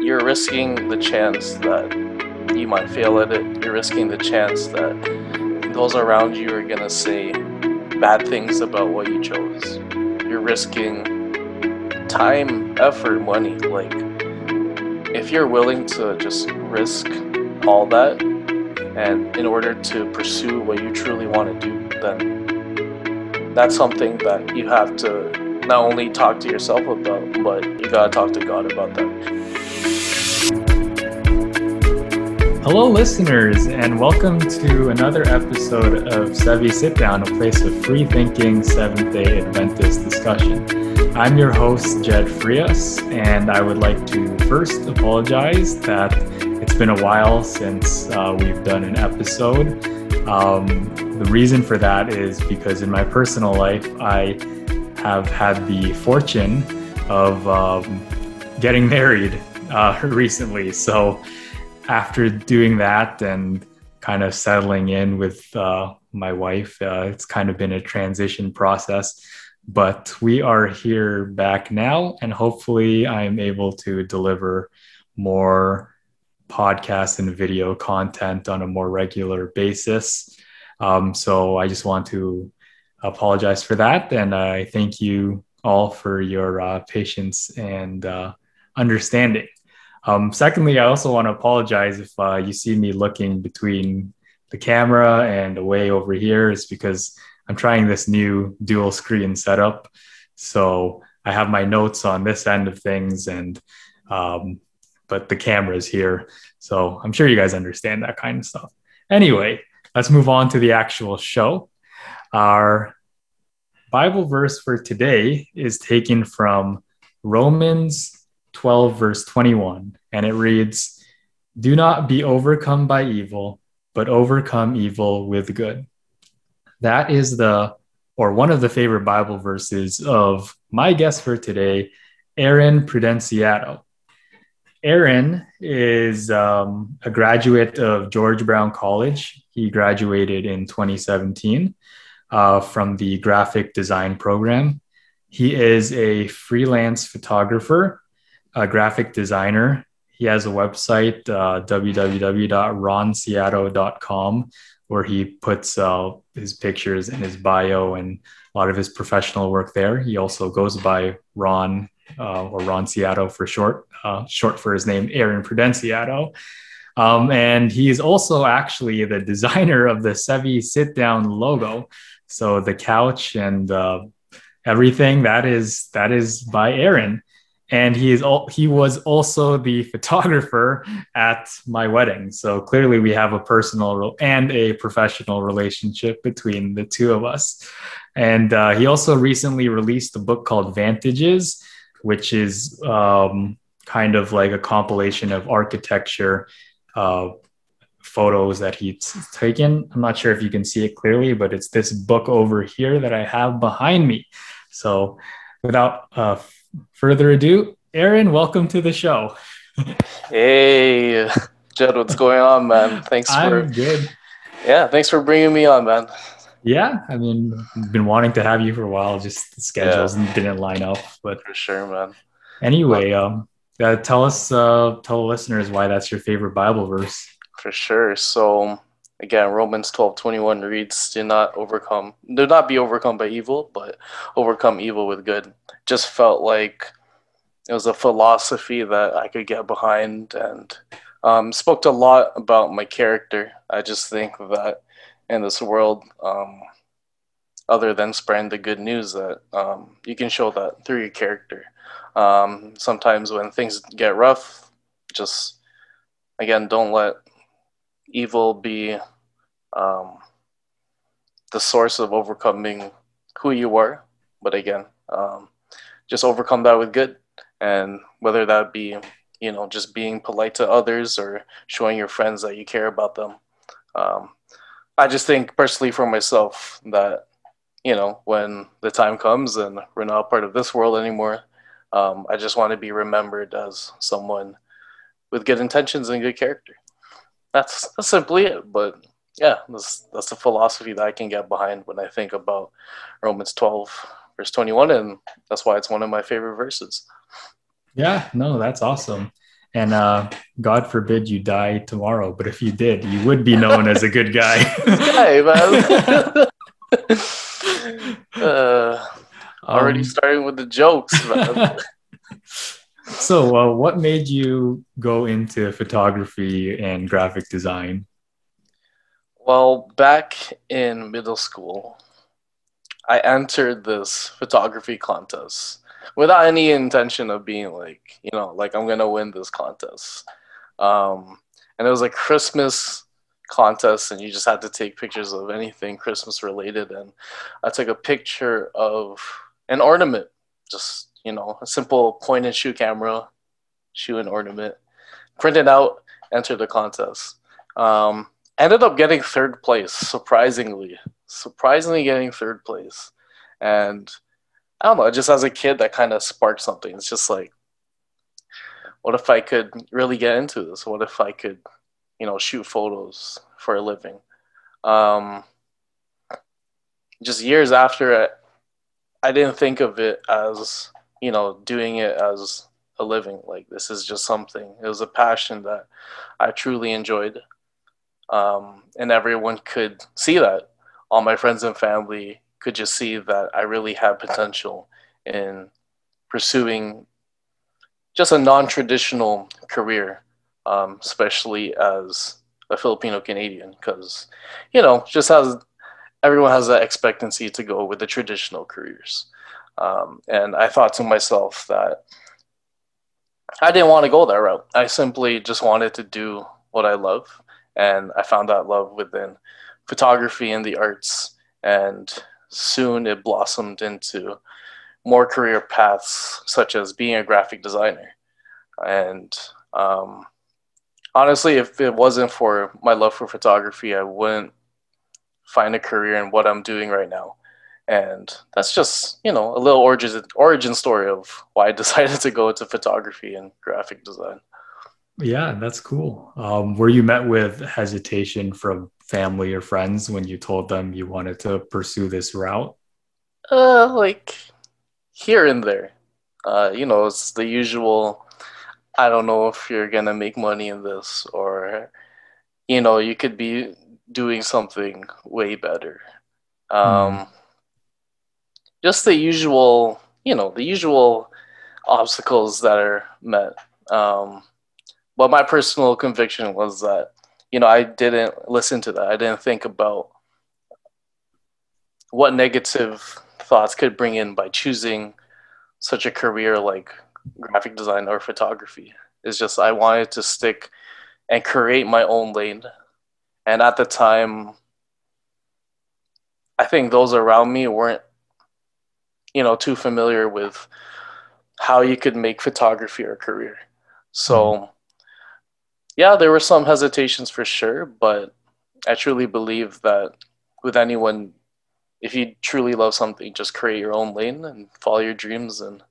you're risking the chance that you might fail at it. You're risking the chance that those around you are gonna say bad things about what you chose. You're risking time, effort, money. Like, if you're willing to just risk all that, and in order to pursue what you truly want to do, then that's something that you have to not only talk to yourself about, but you gotta talk to God about that. Hello, listeners, and welcome to another episode of Sevi Sit Down, a place of free thinking Seventh day Adventist discussion. I'm your host, Jed Frias, and I would like to first apologize that it's been a while since uh, we've done an episode. Um, the reason for that is because in my personal life, I have had the fortune of um, getting married uh, recently. So, after doing that and kind of settling in with uh, my wife, uh, it's kind of been a transition process. But we are here back now, and hopefully, I'm able to deliver more podcast and video content on a more regular basis. Um, so, I just want to apologize for that. And I thank you all for your uh, patience and uh, understanding. Um, secondly, I also want to apologize if uh, you see me looking between the camera and away over here. It's because I'm trying this new dual screen setup. So I have my notes on this end of things, and um, but the camera is here. So I'm sure you guys understand that kind of stuff. Anyway, let's move on to the actual show. Our Bible verse for today is taken from Romans 12, verse 21, and it reads, Do not be overcome by evil, but overcome evil with good. That is the, or one of the favorite Bible verses of my guest for today, Aaron Prudenciato. Aaron is um, a graduate of George Brown College. He graduated in 2017 uh, from the graphic design program. He is a freelance photographer a graphic designer. He has a website, uh, www.ronseattle.com, where he puts uh, his pictures and his bio and a lot of his professional work there. He also goes by Ron uh, or Ron Seattle for short, uh, short for his name, Aaron Prudenciato. Um, and he is also actually the designer of the Sevi sit down logo. So the couch and uh, everything that is that is by Aaron and he is all, he was also the photographer at my wedding. So clearly we have a personal and a professional relationship between the two of us. And uh, he also recently released a book called vantages which is um, kind of like a compilation of architecture uh, photos that he's taken. I'm not sure if you can see it clearly but it's this book over here that i have behind me. So without uh, further ado, Aaron, welcome to the show. hey, Jed, what's going on, man? Thanks I'm for good. Yeah, thanks for bringing me on, man. Yeah, I mean, been wanting to have you for a while. Just the schedules yeah. didn't line up, but for sure, man. Anyway, um, uh, tell us, uh, tell the listeners why that's your favorite Bible verse. For sure. So again, Romans 12, 21 reads, do not overcome, do not be overcome by evil, but overcome evil with good. Just felt like it was a philosophy that I could get behind and um, spoke a lot about my character. I just think that in this world, um, other than spreading the good news, that um, you can show that through your character. Um, sometimes when things get rough, just again, don't let evil be um, the source of overcoming who you are. But again, um, just overcome that with good. And whether that be, you know, just being polite to others or showing your friends that you care about them. Um, I just think personally for myself that, you know, when the time comes and we're not part of this world anymore, um, I just want to be remembered as someone with good intentions and good character that's that's simply it. But yeah, that's that's the philosophy that I can get behind when I think about Romans 12 verse 21 and that's why it's one of my favorite verses. Yeah, no, that's awesome. And uh, God forbid you die tomorrow, but if you did, you would be known as a good guy. hey, man. uh, already um, starting with the jokes, man. so, uh, what made you go into photography and graphic design? Well, back in middle school, I entered this photography contest without any intention of being like, you know, like I'm gonna win this contest. Um, and it was a Christmas contest, and you just had to take pictures of anything Christmas related. And I took a picture of an ornament, just you know, a simple point and shoot camera, shoot an ornament, printed out, entered the contest. Um, ended up getting third place, surprisingly, surprisingly getting third place, and I don't know, just as a kid, that kind of sparked something. It's just like, what if I could really get into this? What if I could, you know, shoot photos for a living? Um, just years after it, I didn't think of it as, you know, doing it as a living. Like, this is just something. It was a passion that I truly enjoyed. Um, and everyone could see that. All my friends and family could just see that I really had potential in pursuing just a non-traditional career, um, especially as a Filipino Canadian, because you know, just has everyone has that expectancy to go with the traditional careers, um, and I thought to myself that I didn't want to go that route. I simply just wanted to do what I love, and I found that love within photography and the arts, and soon it blossomed into more career paths, such as being a graphic designer. And um, honestly, if it wasn't for my love for photography, I wouldn't find a career in what I'm doing right now. And that's just, you know, a little origin, origin story of why I decided to go into photography and graphic design. Yeah, that's cool. Um, were you met with hesitation from family or friends when you told them you wanted to pursue this route? Uh, like here and there. Uh, you know, it's the usual. I don't know if you're gonna make money in this, or you know, you could be doing something way better. Um, mm. Just the usual, you know, the usual obstacles that are met. Um, but my personal conviction was that you know, I didn't listen to that. I didn't think about what negative thoughts could bring in by choosing such a career like graphic design or photography. It's just I wanted to stick and create my own lane. And at the time, I think those around me weren't, you know, too familiar with how you could make photography a career. So mm-hmm yeah, there were some hesitations for sure, but I truly believe that with anyone, if you truly love something, just create your own lane and follow your dreams and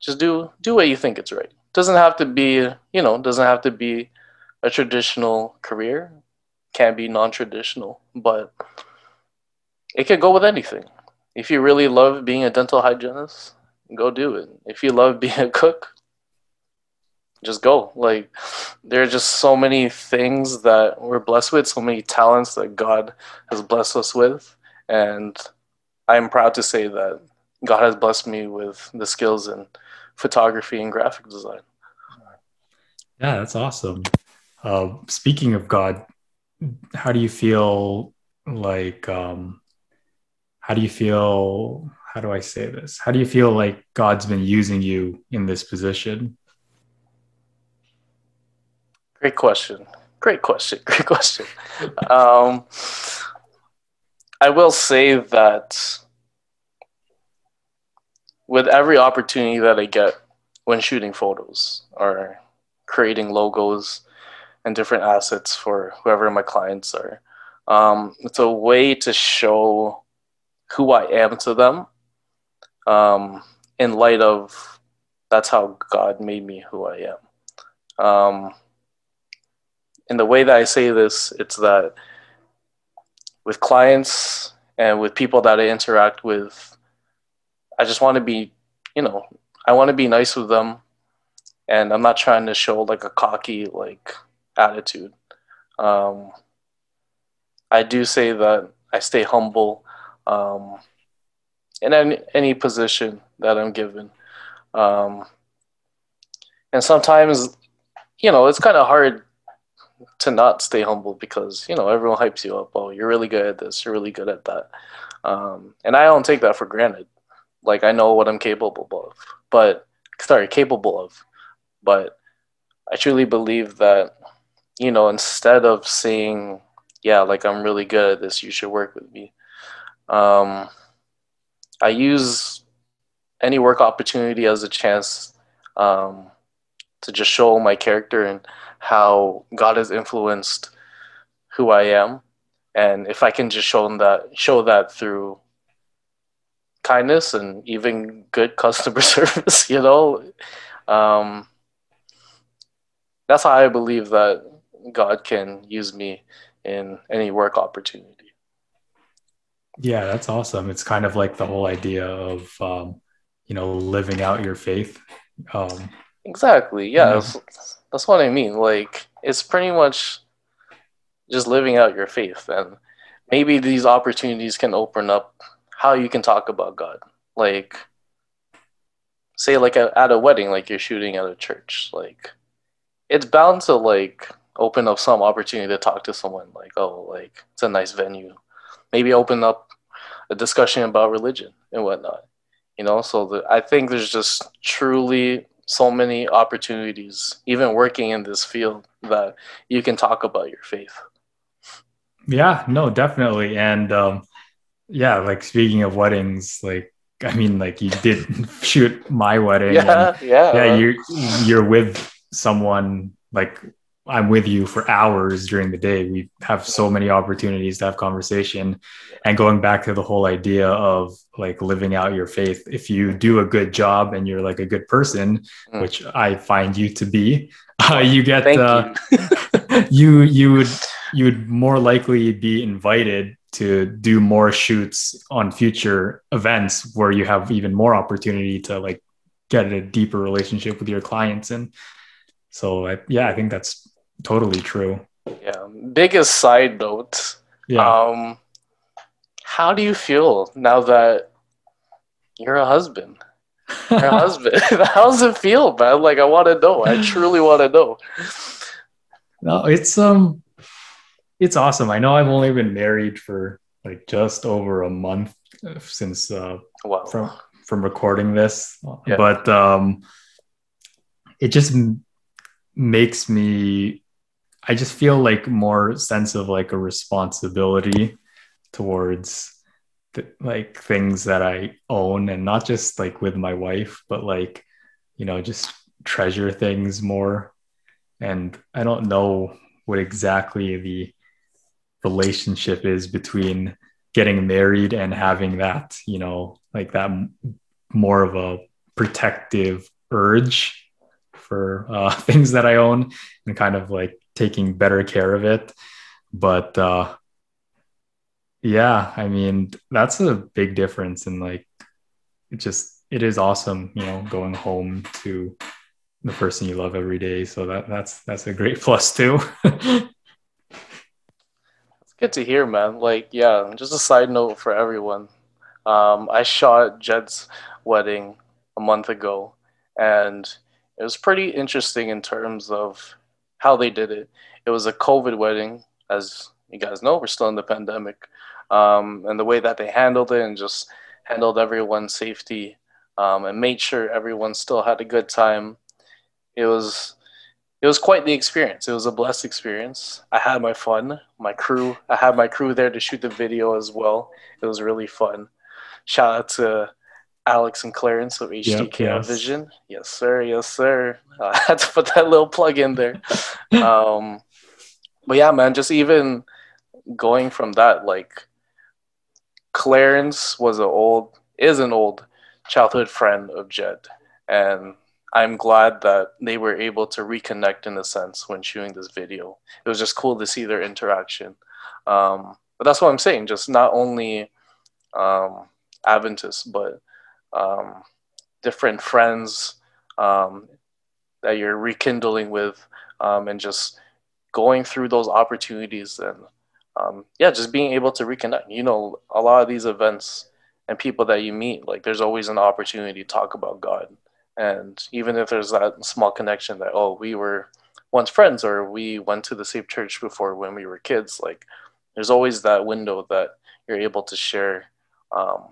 just do do what you think it's right. Doesn't have to be, you know, doesn't have to be a traditional career. Can be non-traditional, but it can go with anything. If you really love being a dental hygienist, go do it. If you love being a cook, just go. Like there are just so many things that we're blessed with, so many talents that God has blessed us with, and I'm proud to say that God has blessed me with the skills in photography and graphic design. Yeah, that's awesome. Uh, speaking of God, how do you feel like? Um, how do you feel? How do I say this? How do you feel like God's been using you in this position? Great question. Great question. Great question. um, I will say that with every opportunity that I get when shooting photos or creating logos and different assets for whoever my clients are, um, it's a way to show who I am to them um, in light of that's how God made me who I am. Um, and the way that I say this, it's that with clients and with people that I interact with, I just want to be, you know, I want to be nice with them and I'm not trying to show like a cocky like attitude. Um, I do say that I stay humble um, in any, any position that I'm given. Um, and sometimes, you know, it's kind of hard to not stay humble because, you know, everyone hypes you up. Oh, you're really good at this, you're really good at that. Um, and I don't take that for granted. Like, I know what I'm capable of, but, sorry, capable of. But I truly believe that, you know, instead of saying, yeah, like I'm really good at this, you should work with me. Um, I use any work opportunity as a chance um, to just show my character and how God has influenced who I am, and if I can just show that, show that through kindness and even good customer service, you know, um, that's how I believe that God can use me in any work opportunity. Yeah, that's awesome. It's kind of like the whole idea of, um, you know, living out your faith. Um, exactly. Yeah, that's, that's what I mean. Like, it's pretty much just living out your faith. And maybe these opportunities can open up how you can talk about God. Like, say, like a, at a wedding, like you're shooting at a church. Like, it's bound to, like, open up some opportunity to talk to someone. Like, oh, like, it's a nice venue maybe open up a discussion about religion and whatnot. You know, so the, I think there's just truly so many opportunities, even working in this field, that you can talk about your faith. Yeah, no, definitely. And um, yeah, like speaking of weddings, like I mean, like you did shoot my wedding. Yeah, yeah, yeah. You're you're with someone like I'm with you for hours during the day. We have so many opportunities to have conversation. And going back to the whole idea of like living out your faith, if you do a good job and you're like a good person, mm. which I find you to be, uh, you get uh, you. you you would you would more likely be invited to do more shoots on future events where you have even more opportunity to like get a deeper relationship with your clients and so I, yeah i think that's totally true. Yeah. Biggest side note. Yeah. Um, how do you feel now that you're a husband? You're a husband. how does it feel, man? Like I want to know. I truly want to know. No, it's um, it's awesome. I know I've only been married for like just over a month since uh, wow. from from recording this, yeah. but um, it just makes me I just feel like more sense of like a responsibility towards like things that I own and not just like with my wife, but like, you know, just treasure things more. And I don't know what exactly the relationship is between getting married and having that, you know, like that more of a protective urge for uh, things that I own and kind of like taking better care of it. But uh, yeah, I mean, that's a big difference. And like, it just, it is awesome, you know, going home to the person you love every day. So that that's, that's a great plus too. it's good to hear, man. Like, yeah, just a side note for everyone. Um, I shot Jed's wedding a month ago and it was pretty interesting in terms of how they did it. It was a COVID wedding, as you guys know, we're still in the pandemic, um, and the way that they handled it and just handled everyone's safety um, and made sure everyone still had a good time. It was it was quite the experience. It was a blessed experience. I had my fun, my crew. I had my crew there to shoot the video as well. It was really fun. Shout out to Alex and Clarence of HDK yep, yes. Vision. Yes, sir. Yes, sir. I had to put that little plug in there. um, but yeah, man, just even going from that, like Clarence was an old, is an old childhood friend of Jed, and I'm glad that they were able to reconnect in a sense when shooting this video. It was just cool to see their interaction. Um, but that's what I'm saying. Just not only um, Adventist, but um, different friends, um, that you're rekindling with um, and just going through those opportunities and um, yeah just being able to reconnect. You know a lot of these events and people that you meet like there's always an opportunity to talk about god. And even if there's that small connection that oh we were once friends or we went to the same church before when we were kids like there's always that window that you're able to share um,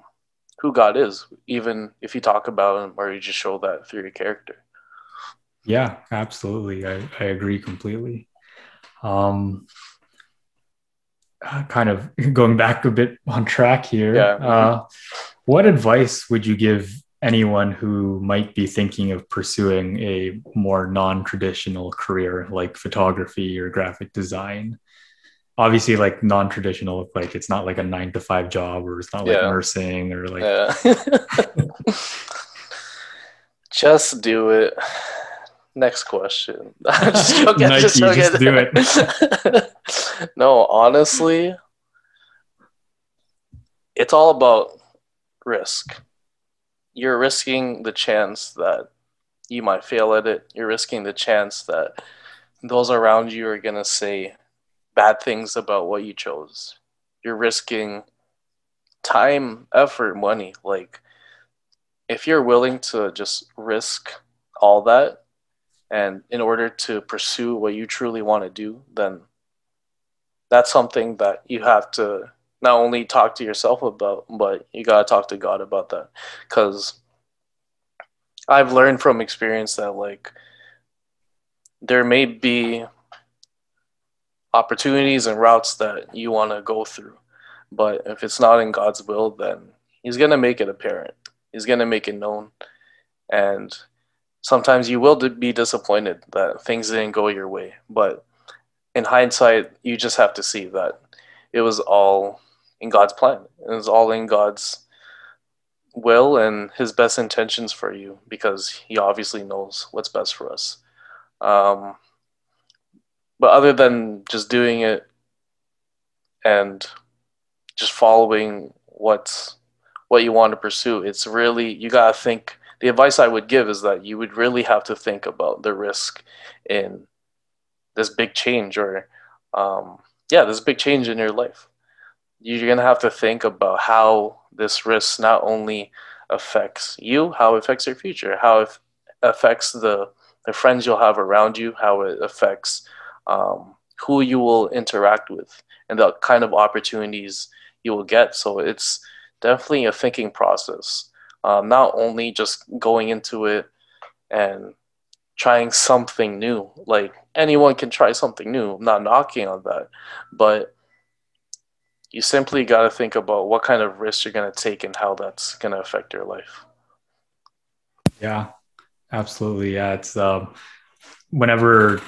who god is even if you talk about him or you just show that through your character. Yeah absolutely. I, I agree completely. Um, kind of going back a bit on track here Yeah. uh, what advice would you give anyone who might be thinking of pursuing a more non-traditional career like photography or graphic design obviously like non-traditional like it's not like a nine to five job or it's not like Yeah. nursing or like yeah just do it next question just joking, Nike, just joking. just do it. no honestly it's all about risk you're risking the chance that you might fail at it you're risking the chance that those around you are going to say bad things about what you chose. You're risking time effort money. Like if you're willing to just risk all that and in order to pursue what you truly want to do then that's something that you have to not only talk to yourself about but you got to talk to god about that. Because i've learned from experience that like there may be opportunities and routes that you want to go through. But if it's not in god's will then he's going to make it apparent. He's going to make it known. And sometimes you will be disappointed that things didn't go your way. But in hindsight you just have to see that it was all in god's plan. It was all in god's will and his best intentions for you because he obviously knows what's best for us. Um, but other than just doing it and just following what's what you want to pursue it's really you got to think the advice i would give is that you would really have to think about the risk in this big change or um, yeah this big change in your life. You're going to have to think about how this risk not only affects you how it affects your future how it affects the the friends you'll have around you how it affects um, who you will interact with and the kind of opportunities you will get. So it's definitely a thinking process. Um, not only just going into it and trying something new like anyone can try something new i'm not knocking on that but you simply got to think about what kind of risks you're going to take and how that's going to affect your life. Yeah, absolutely. Yeah, it's um, whenever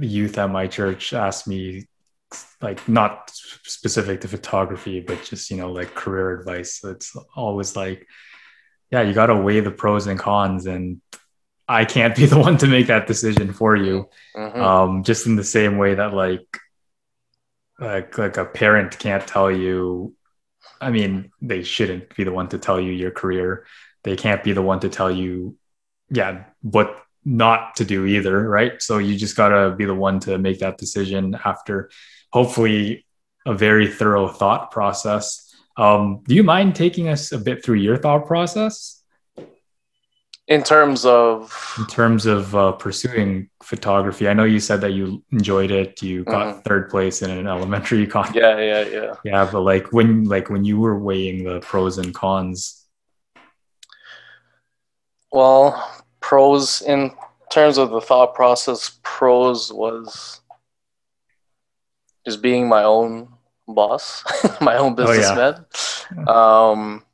youth at my church ask me, like not specific to photography, but just you know like career advice. It's always like, yeah, you got to weigh the pros and cons, and I can't be the one to make that decision for you. Mhm. Um, just in the same way that like, like like a parent can't tell you. I mean, they shouldn't be the one to tell you your career. They can't be the one to tell you yeah, what not to do either, right? So you just got to be the one to make that decision after hopefully a very thorough thought process. Um, do you mind taking us a bit through your thought process in terms of in terms of uh, pursuing photography? I know you said that you enjoyed it. You got third place in an elementary con. yeah yeah yeah Yeah, but like when like when you were weighing the pros and cons. Well, pros in terms of the thought process, pros was just being my own boss, my own Oh, yeah. businessman. Um,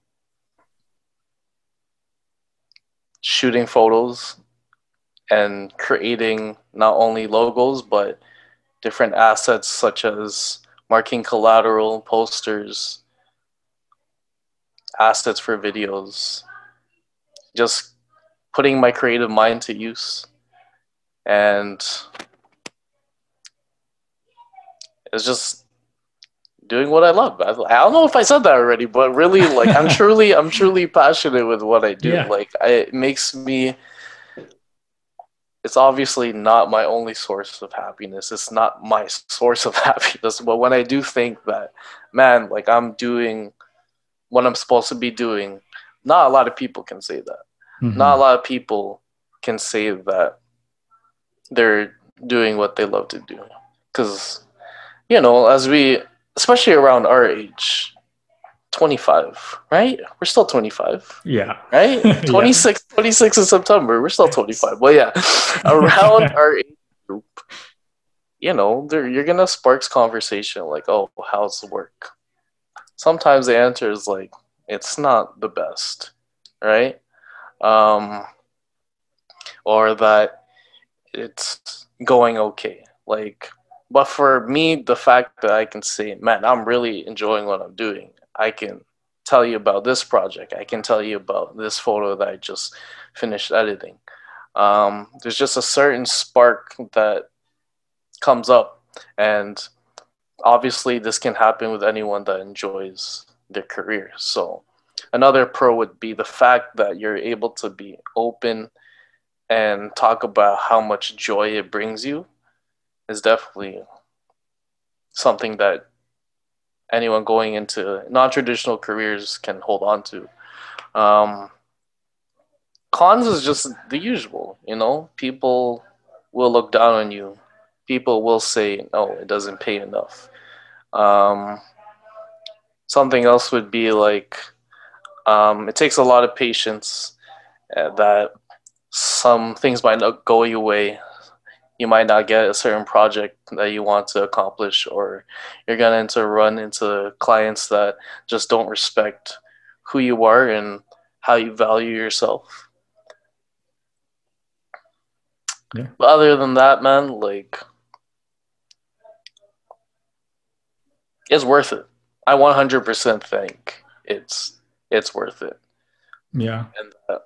shooting photos and creating not only logos but different assets such as marking collateral, posters, assets for videos, just putting my creative mind to use. And it's just doing what I love. I, don't know if I said that already, but really, like, I'm truly, I'm truly passionate with what I do. Yeah. Like, I, it makes me it's obviously not my only source of happiness. It's not my source of happiness. But when I do think that, man, like I'm doing what I'm supposed to be doing, not a lot of people can say that. Mm-hmm. Not a lot of people can say that they're doing what they love to do. Because, you know, as we, especially around our age, 25, right? We're still 25. Yeah. Right? 26, yeah. 26 in September. We're still 25. Well, yeah. Around our age group, you know, you're going to sparks conversation like, oh, how's the work? Sometimes the answer is like, it's not the best, right? Um, or that it's going okay. Like, but for me, the fact that I can say, man, I'm really enjoying what I'm doing I can tell you about this project. I can tell you about this photo that I just finished editing. Um, there's just a certain spark that comes up, and obviously, this can happen with anyone that enjoys their career. So, another pro would be the fact that you're able to be open and talk about how much joy it brings you is definitely something that anyone going into non-traditional careers can hold on to. Um, cons is just the usual, you know. People will look down on you. People will say, "No, it doesn't pay enough." Um, something else would be like, um, it takes a lot of patience. Uh, that some things might not go your way you might not get a certain project that you want to accomplish or you're going to run into clients that just don't respect who you are and how you value yourself yeah. but other than that man like it's worth it i 100% think it's it's worth it. Yeah. And uh,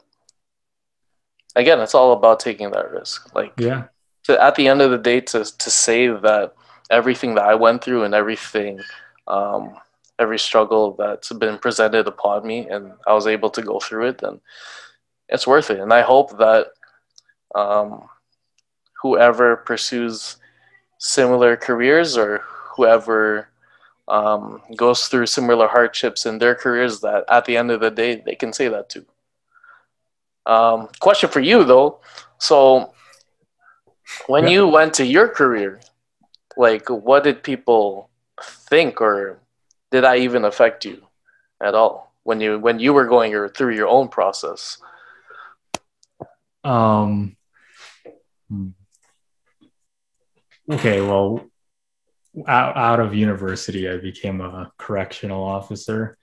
again it's all about taking that risk. Like yeah. to at the end of the day to to say that everything that I went through and everything um, every struggle that's been presented upon me and I was able to go through it then it's worth it. And I hope that um, whoever pursues similar careers or whoever um, goes through similar hardships in their careers that at the end of the day they can say that too um, question for you though so when yeah. you went to your career, like what did people think or did that even affect you at all when you when you were going your, through your own process? Um Okay, well out, out of university I became a correctional officer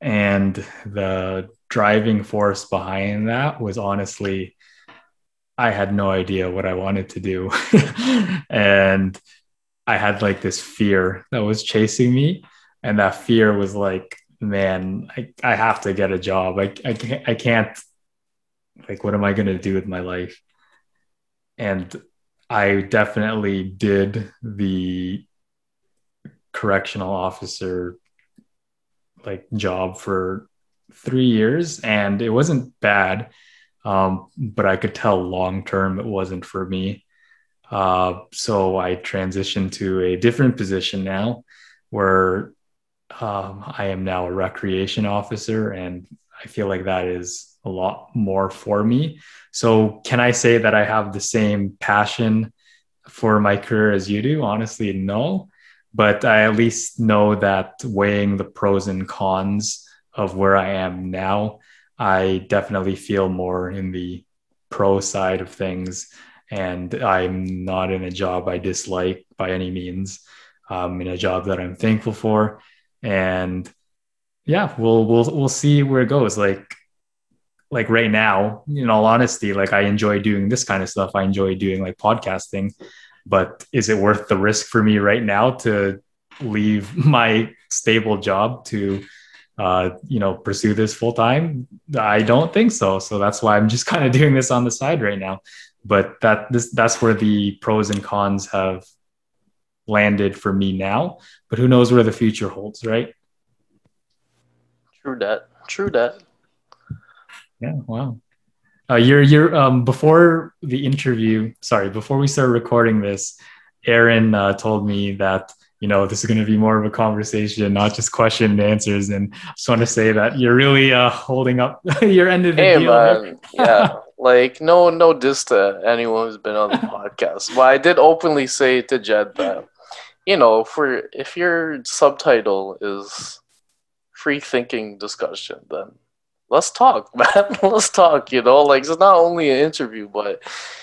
and the driving force behind that was honestly I had no idea what I wanted to do. and I had like this fear that was chasing me. And that fear was like, man, I, I have to get a job. I, I, can't, I can't, like, what am I going to do with my life? And I definitely did the correctional officer like job for three years and it wasn't bad um, but I could tell long term it wasn't for me. Uh, so I transitioned to a different position now where um, I am now a recreation officer, and I feel like that is a lot more for me. So, can I say that I have the same passion for my career as you do? Honestly, no. But I at least know that weighing the pros and cons of where I am now, I definitely feel more in the pro side of things. And I'm not in a job I dislike by any means. I'm in a job that I'm thankful for. And yeah, we'll we'll we'll see where it goes. Like like right now, in all honesty, like I enjoy doing this kind of stuff. I enjoy doing like podcasting, but is it worth the risk for me right now to leave my stable job to uh, you know, pursue this full time? I don't think so. So that's why I'm just kind of doing this on the side right now. But that this that's where the pros and cons have landed for me now. But who knows where the future holds, right? True that. True that. Yeah. Wow. Uh, you're you're um before the interview. Sorry, before we start recording this, Aaron uh, told me that you know this is going to be more of a conversation, not just question and answers. And I just want to say that you're really uh, holding up your end of the Hey deal. man, yeah. Like no no diss to anyone who's been on the podcast. But I did openly say to Jed that, you know, for if your subtitle is free thinking discussion, then let's talk, man. let's talk, you know. Like it's not only an interview, but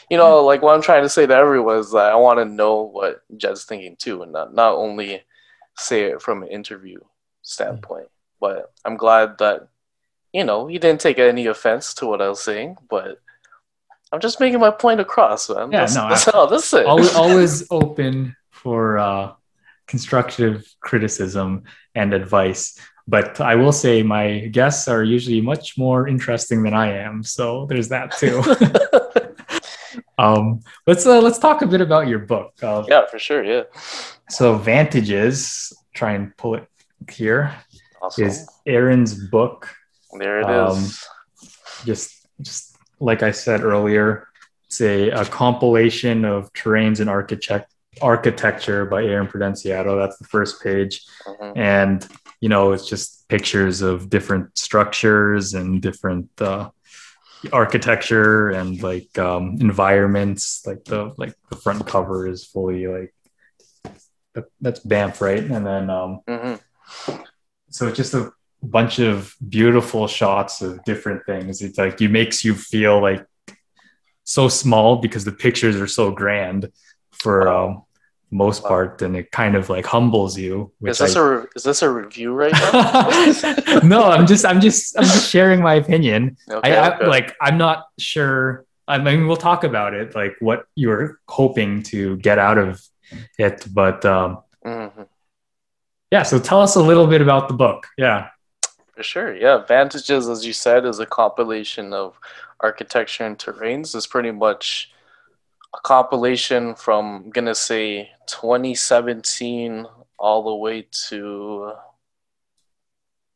you know, like what I'm trying to say to everyone is that I want to know what Jed's thinking too, and not not only say it from an interview standpoint. But I'm glad that you know, he didn't take any offense to what I was saying, but I'm just making my point across, man. Yeah, that's, no, that's, all, that's it. always, always open for uh, constructive criticism and advice. But I will say my guests are usually much more interesting than I am, so there's that too. um, let's uh, let's talk a bit about your book. Uh, yeah, for sure. Yeah. So Vantages, try and pull it here, Awesome. is Aaron's book. there it um, is. Just just like I said earlier, it's a, a compilation of terrains and architect architecture by Aaron Prudenciato. That's the first page. Mhm. and you know it's just pictures of different structures and different uh, architecture and like um, environments like the like the front cover is fully like that's Banff right and then um, Mhm. so it's just a bunch of beautiful shots of different things it's like it makes you feel like so small because the pictures are so grand for um, most Wow. part and it kind of like humbles you Is this I- a re- is this a review right now? no, I'm just I'm just I'm just sharing my opinion. okay, I, I okay. like I'm not sure. I mean, we'll talk about it, like what you're hoping to get out of it. But um, Mhm. yeah, so tell us a little bit about the book. Yeah, For sure, yeah. Vantages, as you said, is a compilation of architecture and terrains. It's pretty much a compilation from, I'm gonna say, 2017 all the way to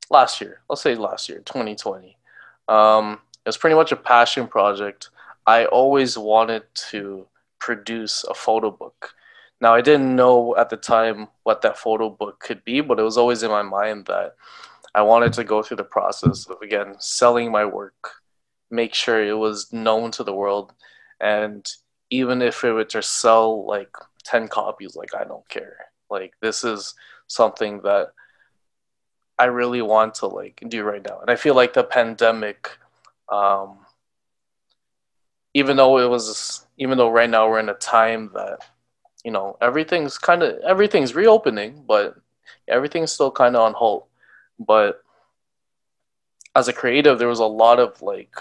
last year. Let's say last year, 2020. Um, was pretty much a passion project. I always wanted to produce a photo book. Now, I didn't know at the time what that photo book could be, but it was always in my mind that I wanted to go through the process of again selling my work, make sure it was known to the world, and even if it were to sell like 10 copies, like I don't care. Like this is something that I really want to like do right now. And I feel like the pandemic, um, even though it was, even though right now we're in a time that, you know, everything's kind of, everything's reopening, but everything's still kind of on hold but as a creative there was a lot of like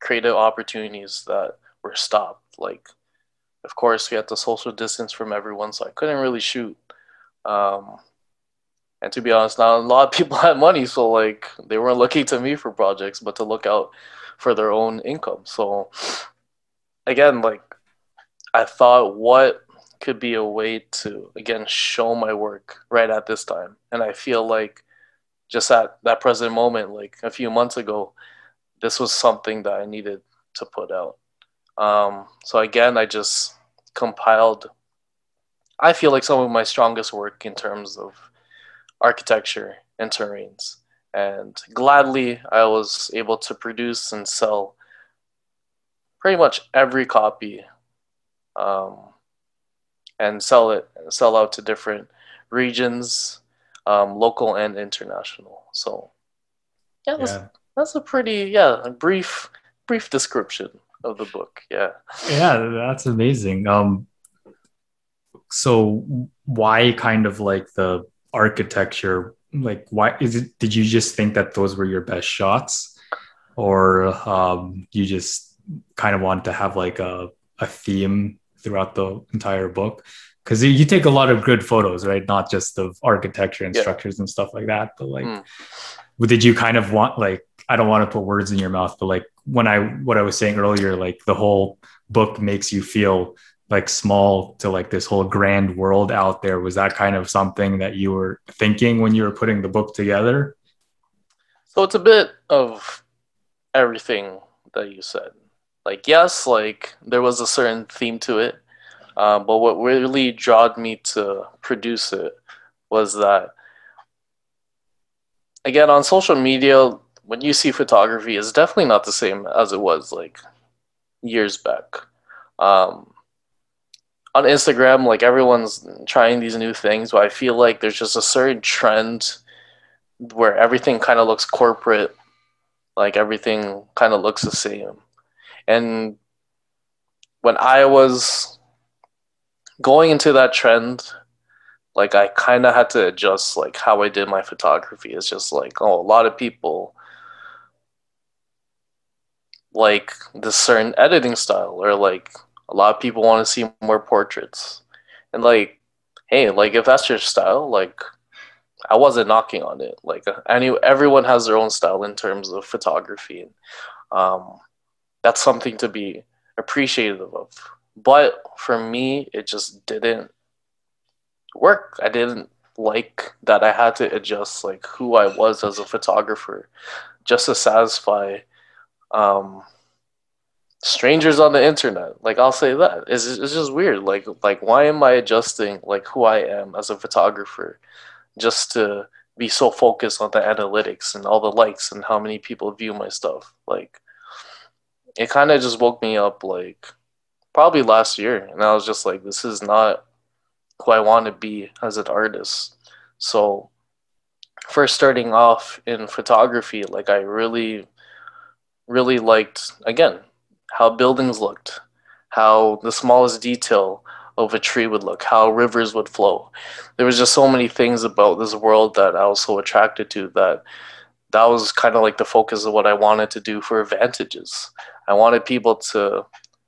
creative opportunities that were stopped like of course we had to social distance from everyone so i couldn't really shoot. Um, and to be honest not a lot of people had money so like they weren't looking to me for projects but to look out for their own income. So again like i thought what could be a way to again show my work right at this time. And i feel like just at that present moment, like a few months ago, this was something that I needed to put out. Um, so again, I just compiled. I feel like some of my strongest work in terms of architecture and terrains, and gladly I was able to produce and sell pretty much every copy, um, and sell it sell out to different regions um, local and international. So, yeah, that's, yeah, that's a pretty yeah a brief brief description of the book. Yeah. yeah. That's amazing. Um, so why kind of like the architecture? Like, why is it? Did you just think that those were your best shots, or um, you just kind of wanted to have like a a theme throughout the entire book? because you take a lot of good photos, right? Not just of architecture and Yeah. structures and stuff like that, but like, Mm. did you kind of want like I don't want to put words in your mouth, but like when I what I was saying earlier, like the whole book makes you feel like small to like this whole grand world out there. Was that kind of something that you were thinking when you were putting the book together? So it's a bit of everything that you said. like yes, like there was a certain theme to it, uh, but what really drawed me to produce it was that again on social media when you see photography it's definitely not the same as it was like years back um, on instagram like everyone's trying these new things but i feel like there's just a certain trend where everything kind of looks corporate like everything kind of looks the same and when i was going into that trend like I kind of had to adjust like how I did my photography. It's just like oh, a lot of people like this certain editing style, or like a lot of people want to see more portraits, and like hey, like if that's your style, like I wasn't knocking on it. Like I knew everyone has their own style in terms of photography, and um, that's something to be appreciative of. But for me, it just didn't work. I didn't like that I had to adjust like who I was as a photographer just to satisfy um, strangers on the internet. Like I'll say that it's, it's just weird. Like like why am I adjusting like who I am as a photographer just to be so focused on the analytics and all the likes and how many people view my stuff. Like it kind of just woke me up like probably last year and I was just like this is not who I want to be as an artist. So, first starting off in photography, like I really, really liked, again, how buildings looked, how the smallest detail of a tree would look, how rivers would flow. There was just so many things about this world that I was so attracted to that that was kind of like the focus of what I wanted to do for Vantages. I wanted people to,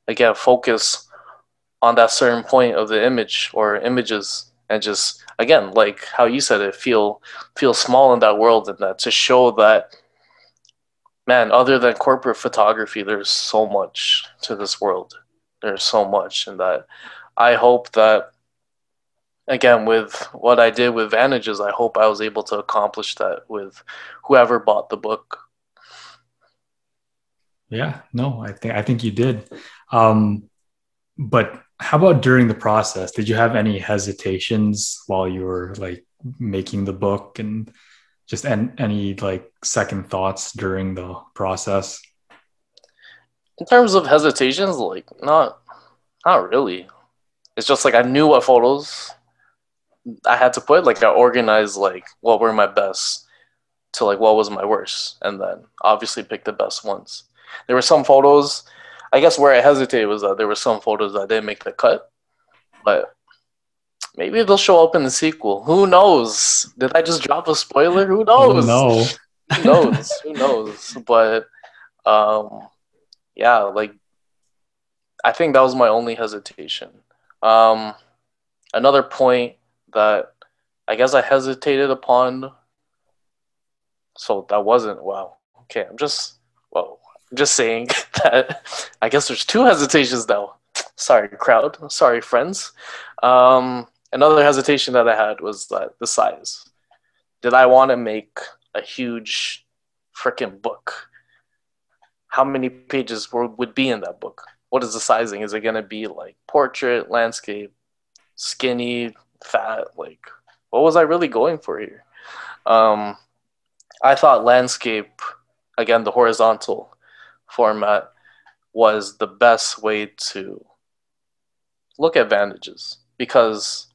again, focus on that certain point of the image or images and just again like how you said it feel feel small in that world and that to show that man other than corporate photography there's so much to this world. There's so much and that. I hope that again with what i did with vantages i hope i was able to accomplish that with whoever bought the book. Yeah no i think i think you did. Um but how about during the process? Did you have any hesitations while you were like making the book and just en- any like second thoughts during the process? In terms of hesitations like not not really. It's just like i knew what photos i had to put like i organized like what were my best to like what was my worst and then obviously pick the best ones. There were some photos I guess where I hesitated was that there were some photos that didn't make the cut, but maybe they'll show up in the sequel. Who knows? Did I just drop a spoiler? Who knows? No. Who knows? Who knows? But um, yeah, like I think that was my only hesitation. Um, another point that I guess I hesitated upon. So that wasn't wow. Okay, I'm just whoa. I'm just saying that I guess there's two hesitations though. Sorry, crowd. Sorry, friends. Um, another hesitation that I had was that the size. Did I want to make a huge freaking book? How many pages were, would be in that book? What is the sizing? Is it going to be like portrait, landscape, skinny, fat? Like, what was I really going for here? Um, I thought landscape, again, the horizontal format was the best way to look at Vantages because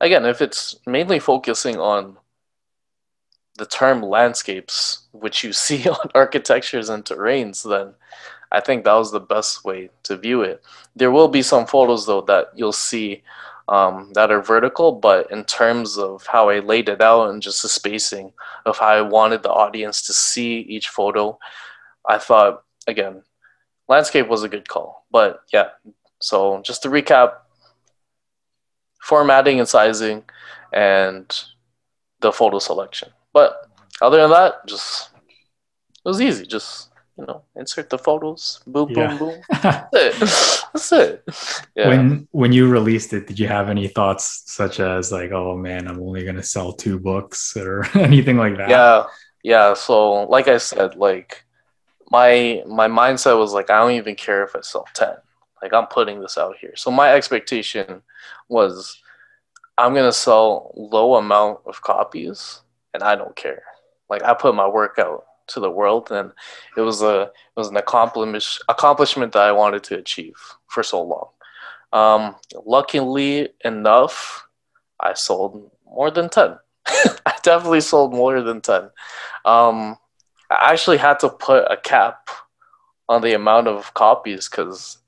again if it's mainly focusing on the term landscapes which you see on architectures and terrains then i think that was the best way to view it there will be some photos though that you'll see um, that are vertical but in terms of how i laid it out and just the spacing of how i wanted the audience to see each photo i thought again, landscape was a good call. But yeah, so just to recap, formatting and sizing and the photo selection. But other than that, just it was easy. Just you know, insert the photos, boom, yeah. boom, boom. That's it. That's it. Yeah. When when you released it, did you have any thoughts such as like, oh man, I'm only gonna sell two books or anything like that? Yeah, yeah. So like I said, like my my mindset was like, I don't even care if I sell ten. Like I'm putting this out here. So my expectation was I'm gonna sell low amount of copies and I don't care. Like I put my work out to the world and it was a it was an accomplishment accomplishment that I wanted to achieve for so long. Um, luckily enough, I sold more than 10. I definitely sold more than 10. Um, I actually had to put a cap on the amount of copies because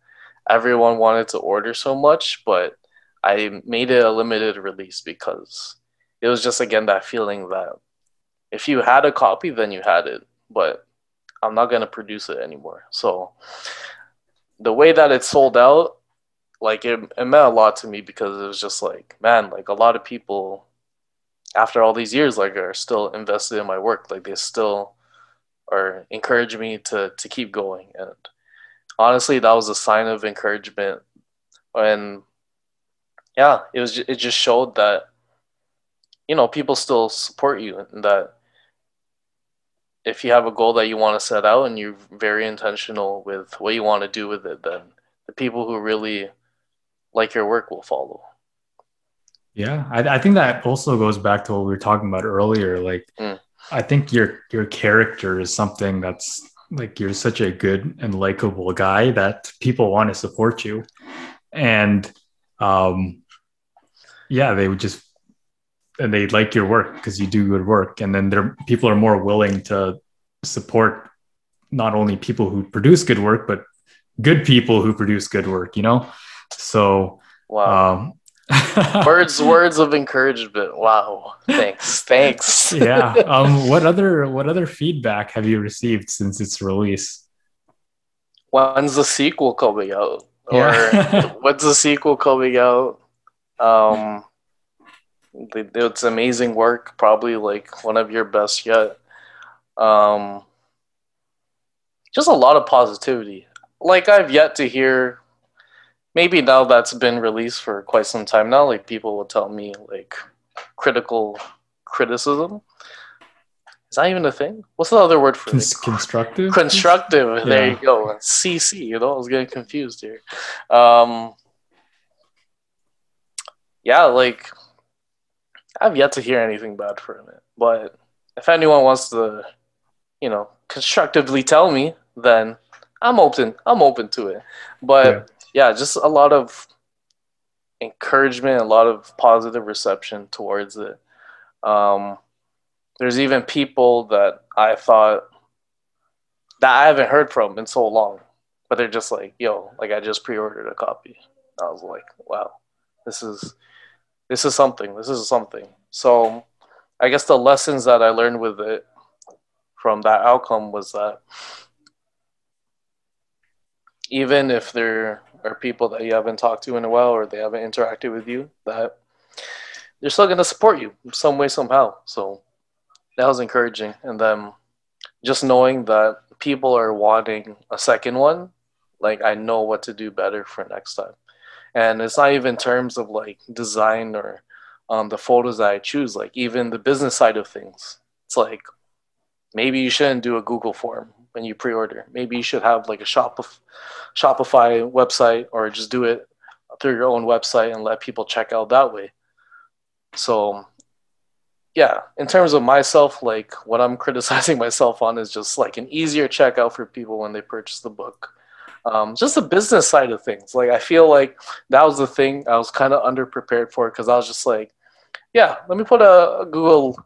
everyone wanted to order so much, but I made it a limited release because it was just again that feeling that if you had a copy, then you had it, but I'm not gonna produce it anymore. So the way that it sold out, like it, it meant a lot to me because it was just like, man, like a lot of people after all these years like are still invested in my work. Like they still are encouraging me to to keep going. And honestly, that was a sign of encouragement. And yeah, it was it just showed that you know people still support you and that if you have a goal that you want to set out and you're very intentional with what you want to do with it, then the people who really like your work will follow. Yeah, I, I think that also goes back to what we were talking about earlier. Like, mm. I think your your character is something that's like you're such a good and likable guy that people want to support you, and um, yeah, they would just and they like your work because you do good work. And then there people are more willing to support not only people who produce good work but good people who produce good work you know? So wow. um, words words of encouragement. Wow. Thanks. Thanks. Yeah um what other what other feedback have you received since its release? When's the sequel coming out? Or what's the sequel coming out? Um it's amazing work, probably like one of your best yet. Um, just a lot of positivity. Like I've yet to hear. Maybe now that's been released for quite some time now, like people will tell me like critical criticism. Is that even a thing? What's the other word for it? constructive? Constructive. Yeah. There you go. CC. You know, I was getting confused here. Um, yeah, like I've yet to hear anything bad from it. But if anyone wants to, you know, constructively tell me, then I'm open. I'm open to it. But yeah, yeah just a lot of encouragement, a lot of positive reception towards it. Um, there's even people that I thought that I haven't heard from in so long, but they're just like, "Yo, like I just pre-ordered a copy." I was like, "Wow, this is this is something. This is something. So I guess the lessons that I learned with it from that outcome was that even if there are people that you haven't talked to in a while or they haven't interacted with you, that they're still going to support you some way, somehow. So that was encouraging. And then just knowing that people are wanting a second one, like I know what to do better for next time and it's not even terms of like design or um, the photos that I choose, like even the business side of things. It's like maybe you shouldn't do a Google form when you pre-order. Maybe you should have like a Shopify, Shopify website or just do it through your own website and let people check out that way. So yeah, in terms of myself, like what I'm criticizing myself on is just like an easier checkout for people when they purchase the book um, just the business side of things. Like I feel like that was the thing I was kind of underprepared for because I was just like, yeah, let me put a, a Google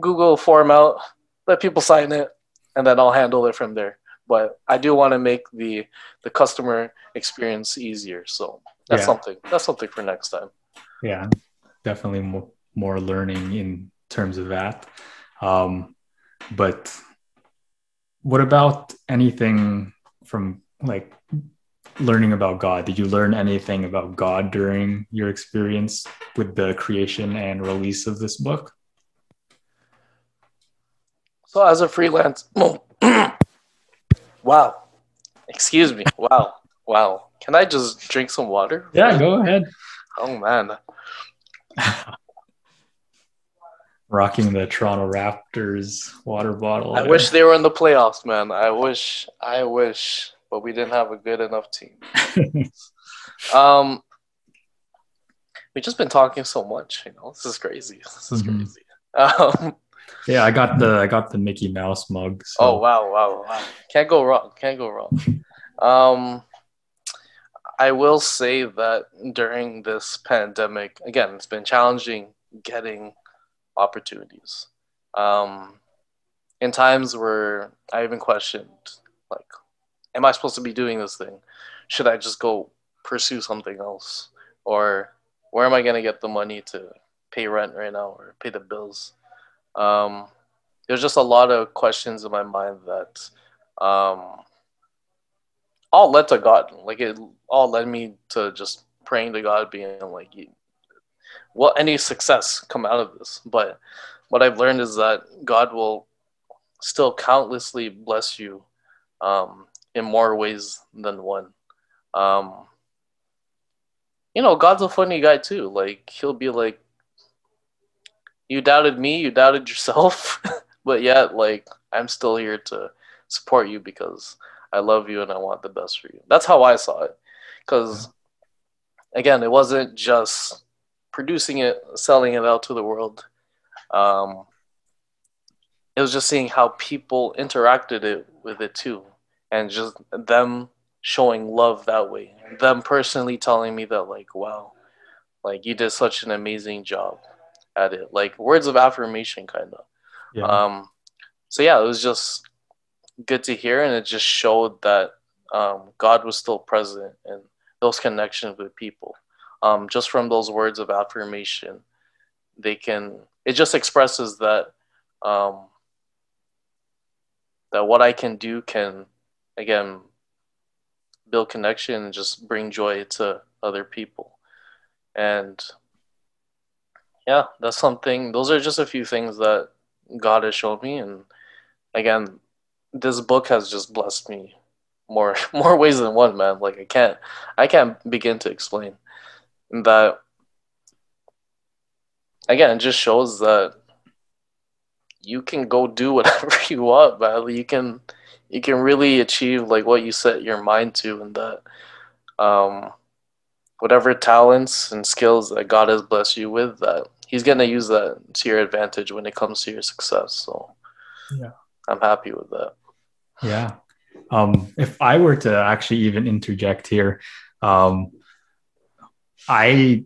Google form out, let people sign it, and then I'll handle it from there. But I do want to make the the customer experience easier. So that's yeah. something. That's something for next time. Yeah, definitely more, more learning in terms of that. Um, but what about anything from like learning about God? Did you learn anything about God during your experience with the creation and release of this book? So, as a freelance, wow, excuse me, wow, wow. Can I just drink some water? Yeah, go ahead. Oh man. rocking the Toronto Raptors water bottle. I there. wish they were in the playoffs, man. I wish, I wish, but we didn't have a good enough team. um, we've just been talking so much, you know. This is crazy. This is Mhm. crazy. Um, yeah, I got the I got the Mickey Mouse mug. So. oh wow, wow, wow! Can't go wrong. Can't go wrong. Um, I will say that during this pandemic, again, it's been challenging getting opportunities. Um, in times where I even questioned, like, am I supposed to be doing this thing? Should I just go pursue something else? Or where am I going to get the money to pay rent right now or pay the bills? Um, there's just a lot of questions in my mind that um, all led to God. Like, it all led me to just praying to God, being like, will any success come out of this? But what I've learned is that God will still countlessly bless you um, in more ways than one. Um, you know, God's a funny guy too. Like he'll be like, "You doubted me, you doubted yourself, but yet, like, I'm still here to support you because I love you and I want the best for you." That's how I saw it. Because again, it wasn't just producing it, selling it out to the world. Um, it was just seeing how people interacted it with it too, and just them showing love that way. Them personally telling me that like, wow, like you did such an amazing job at it. Like words of affirmation, kind of. Yeah. Um, so yeah, it was just good to hear, and it just showed that um, God was still present and those connections with people. Um, just from those words of affirmation, they can. It just expresses that um, that what I can do can again build connection and just bring joy to other people. And yeah, that's something. Those are just a few things that God has shown me, and again, this book has just blessed me more more ways than one, man. Like I can't I can't begin to explain that. Again, it just shows that you can go do whatever you want, man. You can you can really achieve like what you set your mind to, and that um, whatever talents and skills that God has blessed you with, that He's gonna use that to your advantage when it comes to your success. So, Yeah. I'm happy with that. Yeah. Um, if I were to actually even interject here, um, I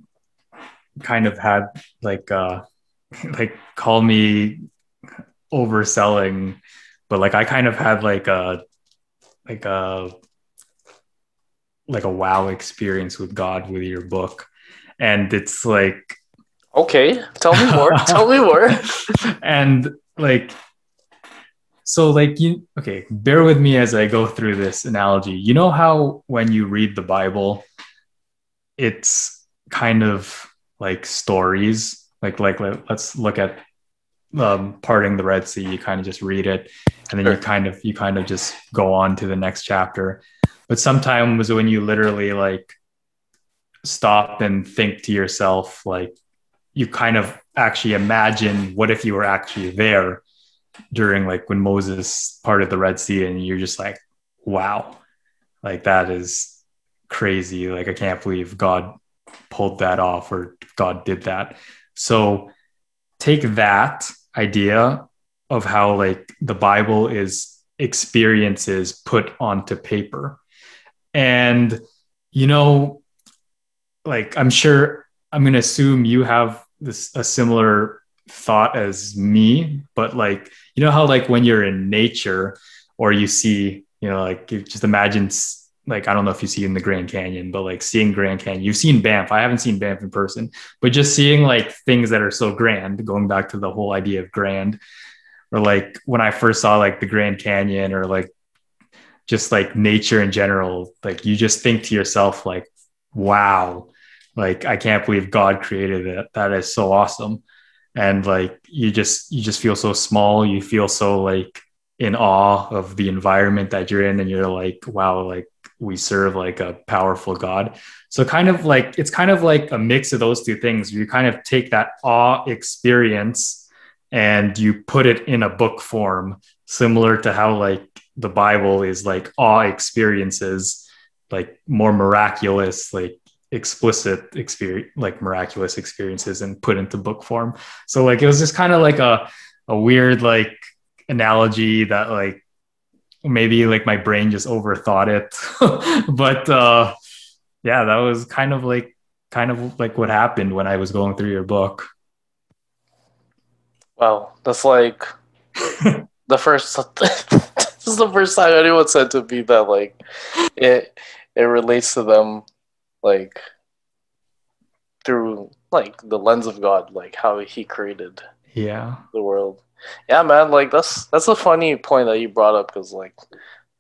kind of had like uh like call me overselling, but like I kind of had like a like a like a wow experience with God with your book. And it's like Okay, tell me more. tell me more. and like so like you okay bear with me as i go through this analogy you know how when you read the bible it's kind of like stories like like let, us look at um, parting the red sea you kind of just read it and then you kind of you kind of just go on to the next chapter but sometimes when you literally like stop and think to yourself like you kind of actually imagine what if you were actually there during like when Moses parted the Red Sea and you're just like, wow, like that is crazy. Like I can't believe God pulled that off or God did that. So take that idea of how like the Bible is experiences put onto paper. And you know, like I'm sure I'm gonna assume you have this a similar thought as me, but like you know how like when you're in nature or you see, you know, like you just imagine like I don't know if you see in the Grand Canyon, but like seeing Grand Canyon, you've seen Banff. I haven't seen Banff in person, but just seeing like things that are so grand, going back to the whole idea of grand, or like when I first saw like the Grand Canyon or like just like nature in general, like you just think to yourself, like, wow, like I can't believe God created it. That is so awesome. And like you just you just feel so small. You feel so like in awe of the environment that you're in, and you're like, wow, like we serve like a powerful God. So kind of like it's kind of like a mix of those two things. You kind of take that awe experience and you put it in a book form, similar to how like the Bible is like awe experiences, like more miraculous, like explicit experience, like miraculous experiences, and put into book form. So like it was just kind of like a a weird like analogy that like maybe like my brain just overthought it, but uh, yeah, that was kind of like kind of like what happened when I was going through your book. Wow, that's like the first. This is the first time anyone said to me that like it it relates to them like through like the lens of God, like how He created yeah the world. Yeah, man, like that's that's a funny point that you brought up because like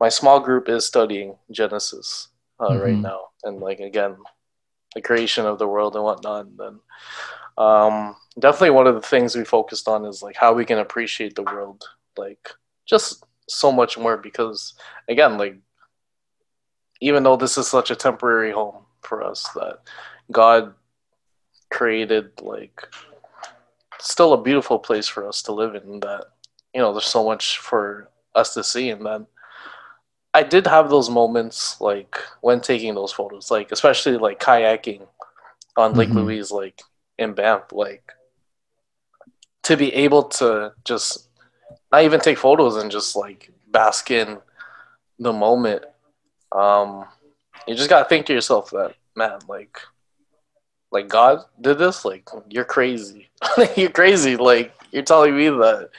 my small group is studying Genesis uh, mm-hmm. right now, and like again, the creation of the world and whatnot. And then um, definitely one of the things we focused on is like how we can appreciate the world, like just so much more because again, like even though this is such a temporary home for us, that God created like still a beautiful place for us to live in that you know there's so much for us to see and then I did have those moments like when taking those photos, like especially like kayaking on Lake mm-hmm. Louise, like in Banff, like to be able to just not even take photos and just like bask in the moment. Um, you just gotta think to yourself that man, like, like God did this. Like you're crazy. you're crazy. Like you're telling me that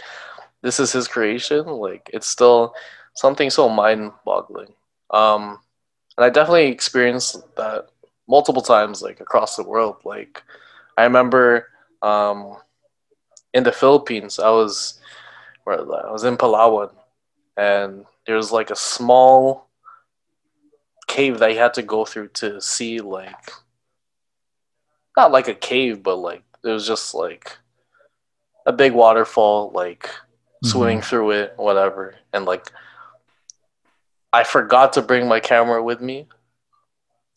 this is His creation. Like it's still something so mind-boggling. Um, and I definitely experienced that multiple times, like across the world. Like I remember um, in the Philippines, I was where I was in Palawan, and there was like a small cave that you had to go through to see like not like a cave, but like it was just like a big waterfall, like mm-hmm. swimming through it, whatever, and like I forgot to bring my camera with me,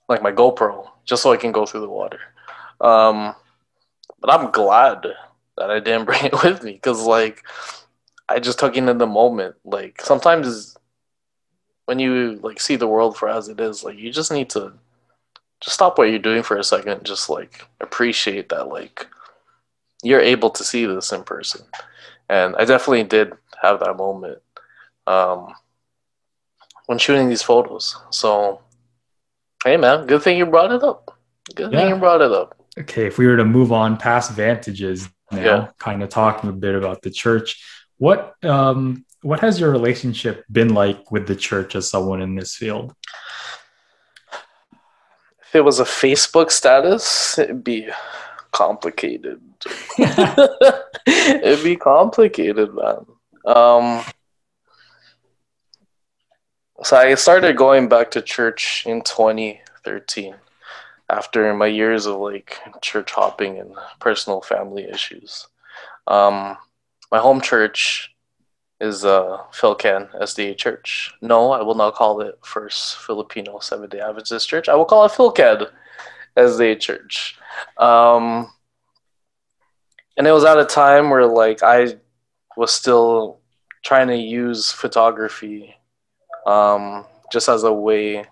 like my GoPro, just so I can go through the water. Um, but I'm glad that I didn't bring it with me because, like, I just took it in the moment. Like, sometimes when you like see the world for as it is, like, you just need to just stop what you're doing for a second, just like appreciate that, like, you're able to see this in person. And I definitely did have that moment. Um, when shooting these photos. So, hey man, good thing you brought it up. Good yeah. thing you brought it up. Okay, if we were to move on past vantages now, yeah. kind of talking a bit about the church, what um what has your relationship been like with the church as someone in this field? If it was a Facebook status, it'd be complicated. it'd be complicated, man. Um, so I started going back to church in 2013 after my years of like church hopping and personal family issues. Um, my home church is uh, Philcan SDA Church. No, I will not call it First Filipino Seventh Day Adventist Church. I will call it Philcan SDA Church. Um, and it was at a time where like I was still trying to use photography um, just as a way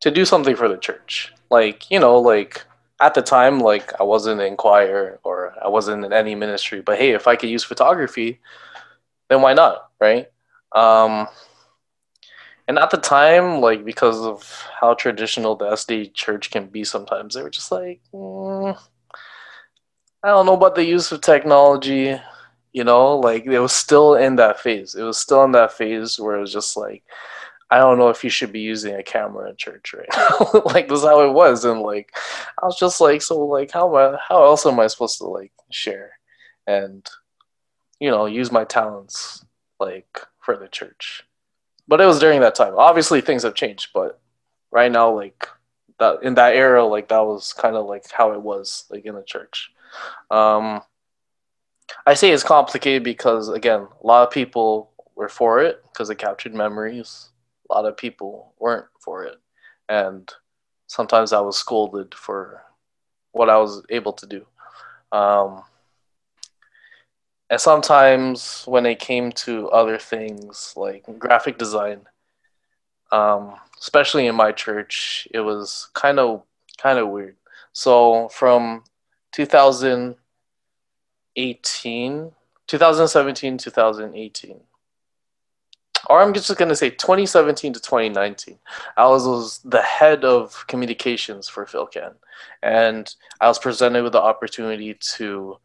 to do something for the church. Like, you know, like at the time, like I wasn't in choir or I wasn't in any ministry, but hey, if I could use photography, then why not, right? Um, and at the time, like because of how traditional the SD church can be sometimes, they were just like, mm, I don't know about the use of technology you know like it was still in that phase it was still in that phase where it was just like i don't know if you should be using a camera in church right? Now like that's how it was and like i was just like so like how am I, how else am i supposed to like share and you know use my talents like for the church? But it was during that time. Obviously things have changed but right now like that in that era like that was kind of like how it was like in the church. Um I say it's complicated because again, a lot of people were for it because it captured memories. A lot of people weren't for it, and sometimes I was scolded for what I was able to do. Um, and sometimes when it came to other things like graphic design, um, especially in my church, it was kind of kind of weird. So from 2018, 2017, 2018, or I'm just gonna say 2017 to 2019, I was, was the head of communications for PhilCan, and I was presented with the opportunity to,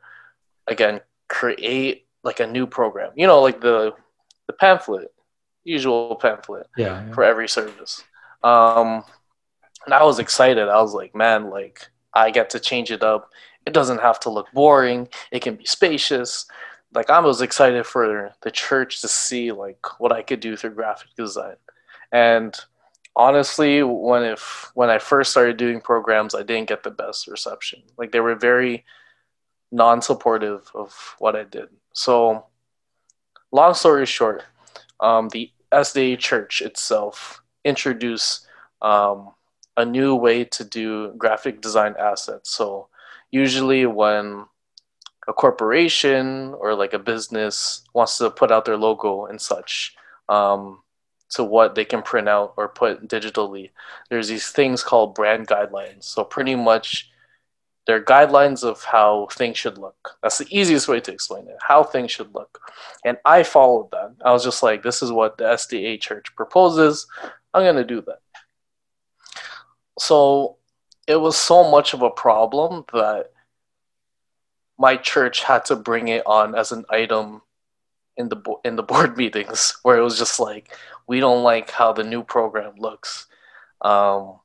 again, create like a new program. You know, like the the pamphlet, usual pamphlet yeah, yeah. for every service. Um, and I was excited. I was like, man, like I get to change it up. It doesn't have to look boring. It can be spacious. Like I was excited for the church to see like what I could do through graphic design. And honestly, when if when I first started doing programs, I didn't get the best reception. Like they were very non-supportive of what I did. So, long story short, um, the SDA Church itself introduced um, a new way to do graphic design assets. So, usually when a corporation or like a business wants to put out their logo and such um, to what they can print out or put digitally, there's these things called brand guidelines. So, pretty much they're guidelines of how things should look. That's the easiest way to explain it, how things should look. And I followed that. I was just like, this is what the SDA church proposes. I'm going to do that. So it was so much of a problem that my church had to bring it on as an item in the in the board meetings where it was just like we don't like how the new program looks. Um,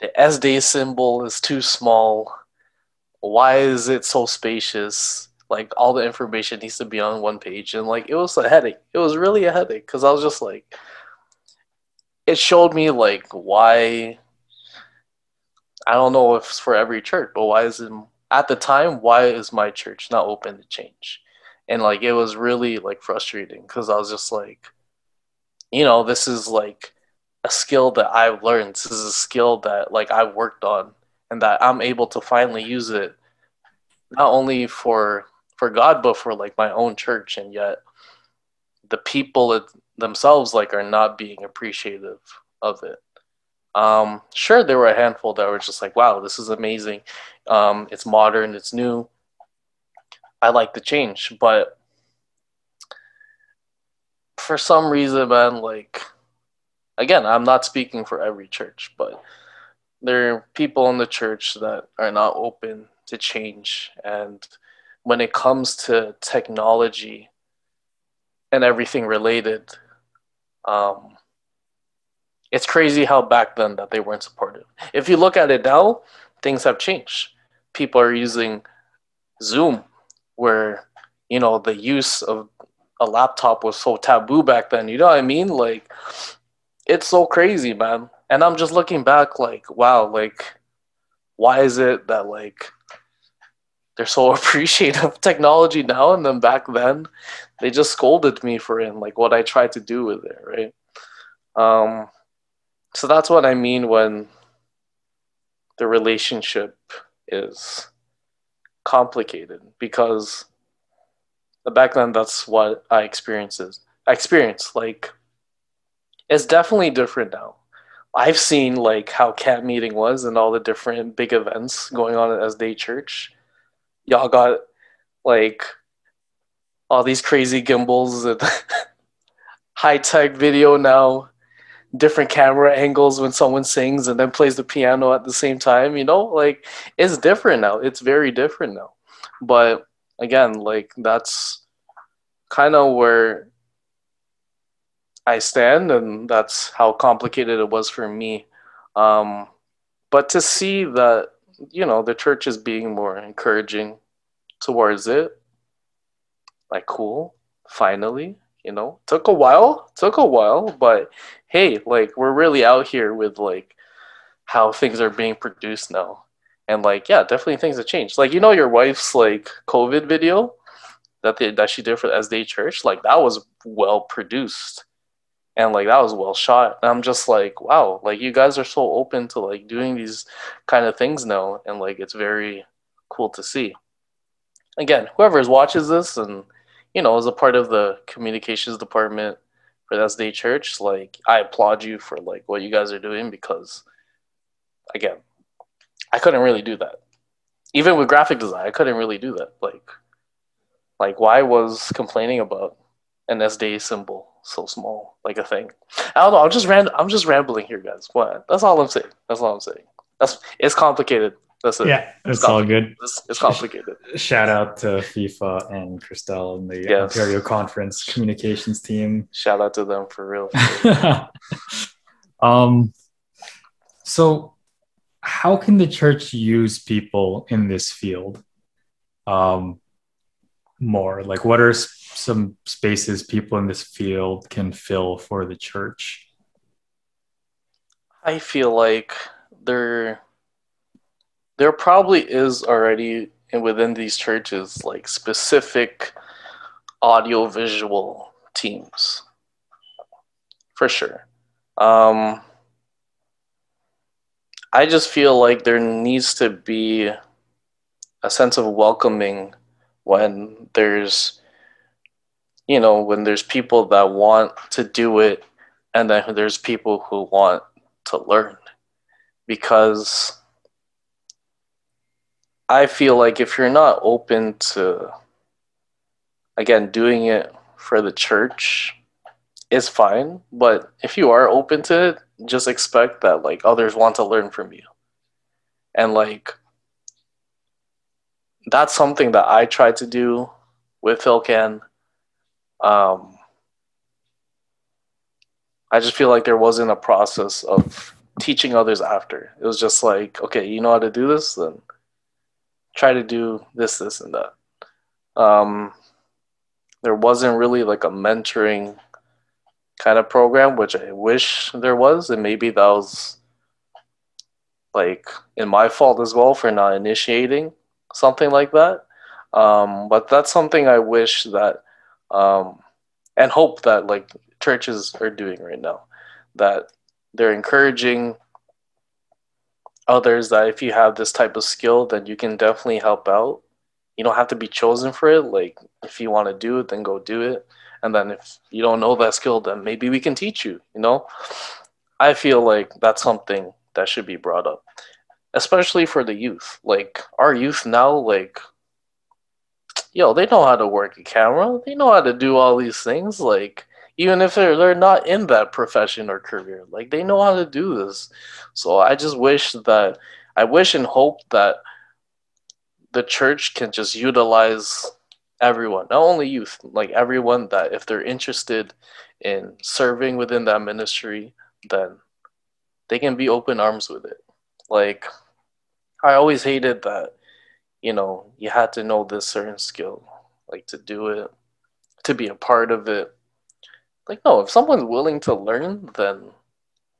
the SD symbol is too small why is it so spacious? Like all the information needs to be on one page, and like it was a headache. It was really a headache because I was just like, it showed me like why. I don't know if it's for every church, but why is it at the time? Why is my church not open to change? And like it was really like frustrating because I was just like, you know, this is like a skill that I've learned. This is a skill that like I've worked on and that I'm able to finally use it not only for for God but for like my own church and yet the people themselves like are not being appreciative of it. Um, sure, there were a handful that were just like, "Wow, this is amazing! Um, it's modern, it's new. I like the change," but for some reason, man, like, again, I'm not speaking for every church, but there are people in the church that are not open to change and when it comes to technology and everything related um, it's crazy how back then that they weren't supportive. If you look at it now things have changed. People are using zoom where you know the use of a laptop was so taboo back then. You know what i mean? Like it's so crazy man. And i'm just looking back like wow like why is it that like they're so appreciative of technology now and then back then? They just scolded me for it like what i tried to do with it right? Um so that's what i mean when the relationship is complicated because back then that's what i experienced I experienced like it's definitely different now I've seen like how camp meeting was and all the different big events going on at SDA Church. Y'all got like all these crazy gimbals and high tech video now, different camera angles when someone sings and then plays the piano at the same time. You know, like it's different now. It's very different now. But again, like that's kind of where I stand, and that's how complicated it was for me. Um, but to see that, you know, the church is being more encouraging towards it, like, cool, finally, you know, took a while, took a while, but hey, like, we're really out here with like how things are being produced now. And like, yeah, definitely things have changed. Like, you know, your wife's like COVID video that they, that she did for SDA Church, like that was well produced. And like that was well shot. And i'm just like wow like you guys are so open to like doing these kind of things now. And like it's very cool to see. Again whoever watches this and you know, as a part of the communications department for that day church, like I applaud you for like what you guys are doing because again, I couldn't really do that. Even with graphic design, I couldn't really do that. Like like why was complaining about an SD symbol so small, like a thing? I don't know. I'm just ran. I'm just rambling here, guys. What? That's all I'm saying. That's all I'm saying. That's it's complicated. That's it. Yeah, it's, it's all good. It's, it's, complicated. Shout out to FIFA and Christelle and the yes. Ontario Conference communications team. Shout out to them for real. um, so how can the church use people in this field? Um, more like what are some spaces people in this field can fill for the church i feel like there there probably is already within these churches like specific audio visual teams. For sure. Um i just feel like there needs to be a sense of welcoming when there's you know when there's people that want to do it and then there's people who want to learn. Because i feel like if you're not open to again doing it for the church is fine but if you are open to it just expect that like others want to learn from you and like that's something that I tried to do with Philcan. Um, I just feel like there wasn't a process of teaching others after. It was just like, okay, you know how to do this, then try to do this, this, and that. Um, there wasn't really like a mentoring kind of program, which I wish there was, and maybe that was like in my fault as well for not initiating something like that. Um, but that's something I wish that um, and hope that like churches are doing right now, that they're encouraging others that if you have this type of skill, then you can definitely help out. You don't have to be chosen for it. Like if you want to do it, then go do it. And then if you don't know that skill, then maybe we can teach you. You know, I feel like that's something that should be brought up especially for the youth. Like our youth now, like yo, they know how to work a camera. They know how to do all these things. Like even if they're they're not in that profession or career, like they know how to do this. So I just wish that I wish and hope that the church can just utilize everyone, not only youth, like everyone that if they're interested in serving within that ministry, then they can be open arms with it. Like I always hated that, you know, you had to know this certain skill, like to do it, to be a part of it. Like, no, if someone's willing to learn, then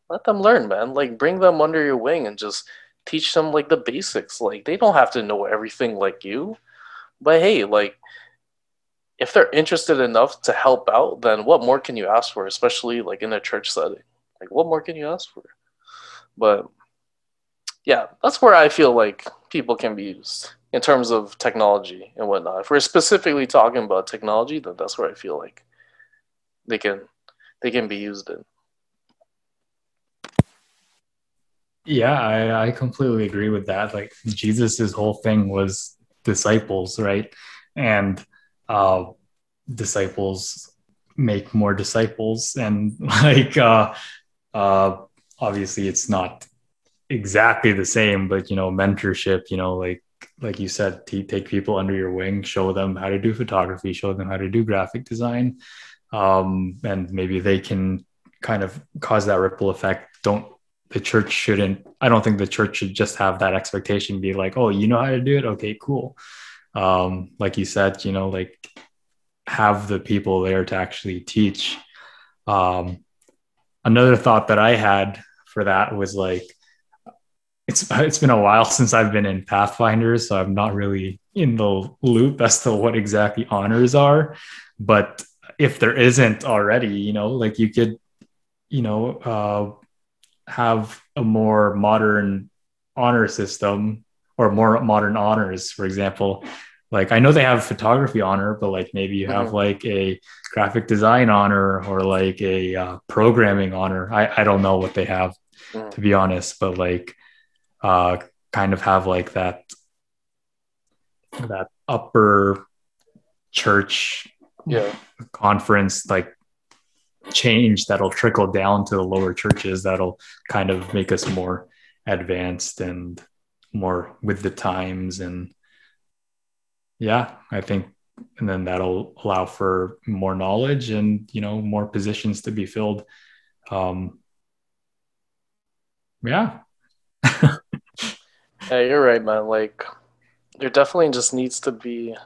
let them learn, man. Like, bring them under your wing and just teach them like the basics. Like, they don't have to know everything like you, but hey, like, if they're interested enough to help out, then what more can you ask for, especially like in a church setting? Like, what more can you ask for? But yeah, that's where I feel like people can be used in terms of technology and whatnot. If we're specifically talking about technology, then that's where I feel like they can they can be used in. Yeah, I, I completely agree with that. Like Jesus's whole thing was disciples, right? And uh, disciples make more disciples, and like uh, uh, obviously it's not exactly the same, but you know, mentorship, you know, like like you said, t- take people under your wing, show them how to do photography, show them how to do graphic design, um, and maybe they can kind of cause that ripple effect. Don't the church shouldn't. I don't think the church should just have that expectation. Be like, oh, you know how to do it? Okay, cool. Um, like you said, you know, like have the people there to actually teach. Um, another thought that I had for that was like it's it's been a while since I've been in Pathfinder, so I'm not really in the loop as to what exactly honors are. But if there isn't already, you know, like you could, you know, uh, have a more modern honor system or more modern honors. For example, like I know they have photography honor, but like maybe you have mm-hmm. like a graphic design honor or like a uh, programming honor. I I don't know what they have mm. to be honest, but like uh kind of have like that that upper church yeah. conference like change that'll trickle down to the lower churches that'll kind of make us more advanced and more with the times and yeah i think and then that'll allow for more knowledge and you know more positions to be filled. Um yeah. Yeah you're right man. Like there definitely just needs to be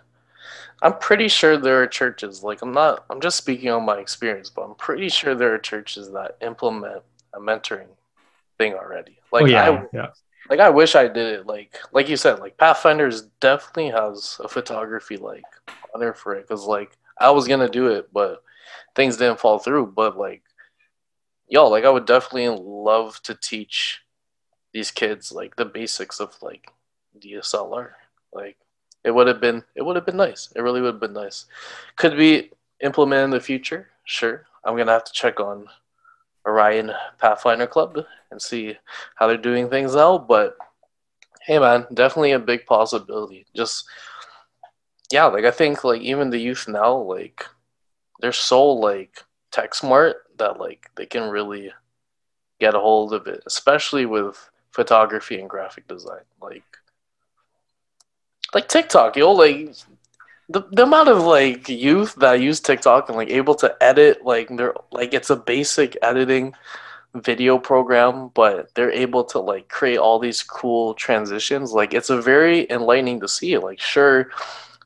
I'm pretty sure there are churches, like I'm not I'm just speaking on my experience, but I'm pretty sure there are churches that implement a mentoring thing already. Oh, like oh, yeah, I, yeah. Like I wish I did it like like you said, like Pathfinders definitely has a photography like honor for it cuz like I was going to do it, but things didn't fall through, but like y'all, like I would definitely love to teach these kids like the basics of like DSLR. Like it would have been it would have been nice. It really would have been nice. Could be implemented in the future? Sure. I'm gonna have to check on Orion Pathfinder Club and see how they're doing things now. But hey, man, definitely a big possibility. Just yeah, like I think like even the youth now, like they're so like tech smart that like they can really get a hold of it, especially with photography and graphic design. Like like TikTok, yo, like the, the amount of like youth that use TikTok and like able to edit, like they're like it's a basic editing video program, but they're able to like create all these cool transitions. Like it's a very enlightening to see. Like sure,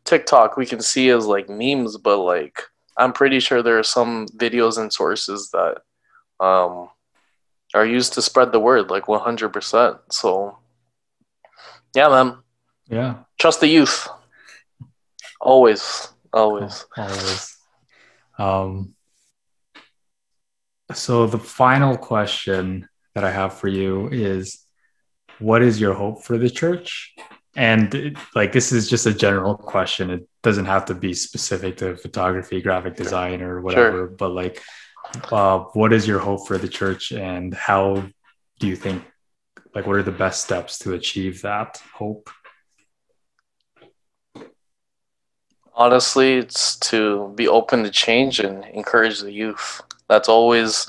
TikTok we can see as like memes, but like I'm pretty sure there are some videos and sources that um are used to spread the word like 100%. So yeah, man. Yeah. Trust the youth. Always. Always. Always. Um, so the final question that I have for you is what is your hope for the church? And like this is just a general question. It doesn't have to be specific to photography, graphic design, or whatever. Sure. But like, uh, what is your hope for the church, and how do you think? Like, what are the best steps to achieve that hope? Honestly, it's to be open to change and encourage the youth. That's always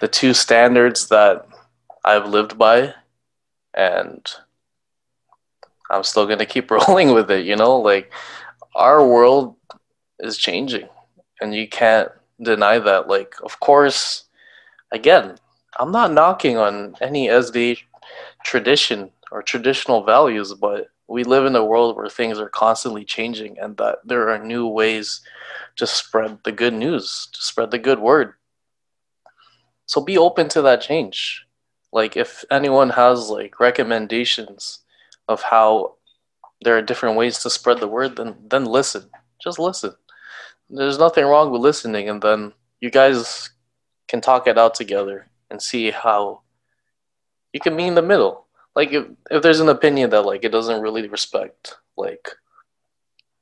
the two standards that I've lived by, and I'm still going to keep rolling with it, you know? Like, our world is changing, and you can't deny that. Like, of course, again, I'm not knocking on any SD tradition or traditional values, but we live in a world where things are constantly changing and that there are new ways to spread the good news, to spread the good word. So be open to that change. Like if anyone has like recommendations of how there are different ways to spread the word, then then listen. Just listen. There's nothing wrong with listening and then you guys can talk it out together and see how you can be in the middle like if, if there's an opinion that like it doesn't really respect like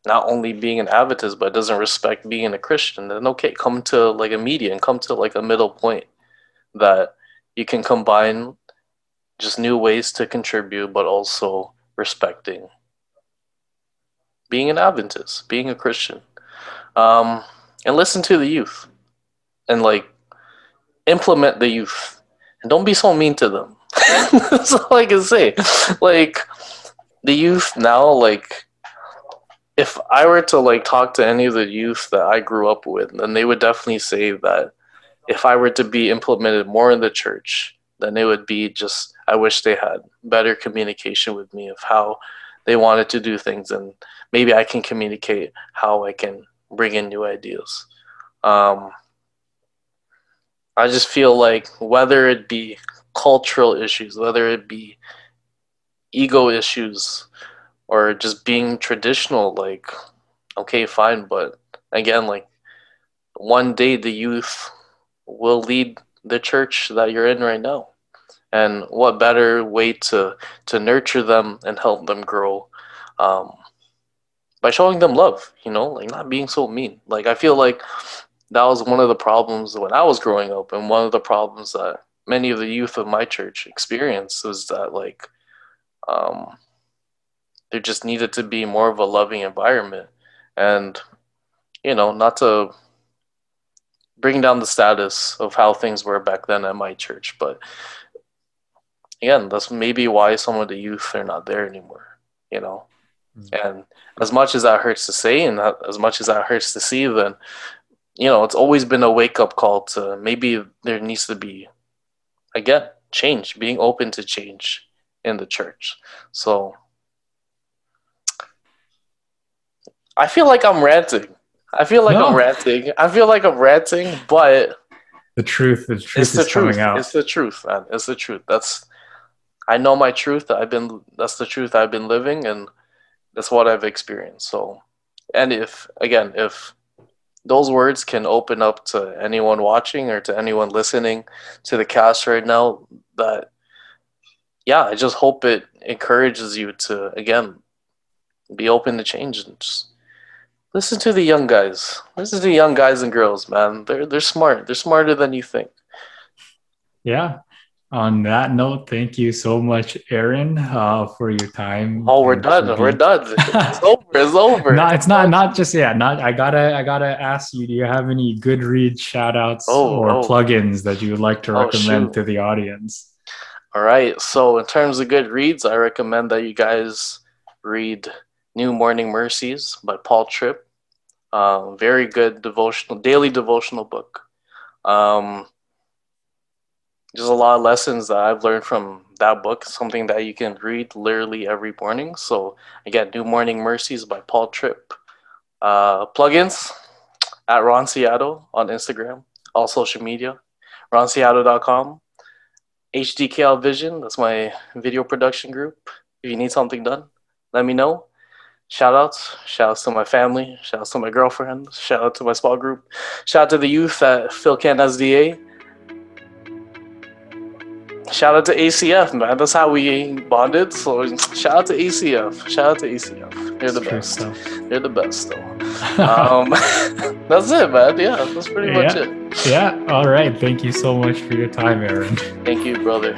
not only being an Adventist but doesn't respect being a Christian, then okay, come to like a median, come to like a middle point that you can combine just new ways to contribute, but also respecting being an Adventist, being a Christian, um, and listen to the youth, and like implement the youth, and don't be so mean to them. That's all I can say. Like the youth now, like if I were to like talk to any of the youth that I grew up with, then they would definitely say that if I were to be implemented more in the church, then it would be just I wish they had better communication with me of how they wanted to do things and maybe I can communicate how I can bring in new ideas. Um, I just feel like whether it be cultural issues, whether it be ego issues or just being traditional, like, okay, fine, but again, like, one day the youth will lead the church that you're in right now. And what better way to, to nurture them and help them grow um, by showing them love, you know, like not being so mean. Like I feel like that was one of the problems when I was growing up, and one of the problems that many of the youth of my church experienced was that like um, there just needed to be more of a loving environment, and you know, not to bring down the status of how things were back then at my church, but again, that's maybe why some of the youth are not there anymore, you know. Mm-hmm. And as much as that hurts to say, and as much as that hurts to see, then you know it's always been a wake up call to maybe there needs to be again change, being open to change in the church. So I feel like I'm ranting. I feel like no. I'm ranting. I feel like I'm ranting, but the truth, the truth it's the truth. Out. It's the truth, man. It's the truth. That's I know my truth. I've been that's the truth I've been living and that's what I've experienced. So and if again, if those words can open up to anyone watching or to anyone listening to the cast right now that yeah, I just hope it encourages you to again be open to change and just listen to the young guys. Listen to the young guys and girls, man. They're they're smart. They're smarter than you think. Yeah, on that note, thank you so much, Aaron, uh, for your time. Oh, we're done. Being... We're done. It's over. It's over. no, it's not. Not just yeah. Not. I gotta. I gotta ask you. Do you have any Goodreads shout outs oh, or oh. plugins that you would like to oh, recommend oh, to the audience? All right. So, in terms of Goodreads, I recommend that you guys read New Morning Mercies by Paul Tripp. Uh, very good devotional, daily devotional book. Um, there's a lot of lessons that I've learned from that book, something that you can read literally every morning. So again, New Morning Mercies by Paul Tripp. Uh, plugins at Ron Seattle on Instagram, all social media, ronseattle.com. HDKL Vision, that's my video production group. If you need something done, let me know. Shout outs. Shout outs to my family. Shout outs to my girlfriend. Shout out to my small group. Shout out to the youth at Philcan SDA shout out to ACF, man. That's how we bonded. So shout out to ACF. Shout out to ACF. They're the best. They're the best, though. um, that's it, man. Yeah, that's pretty yeah. much it. Yeah. All right. Thank you so much for your time, Aaron. Thank you, brother.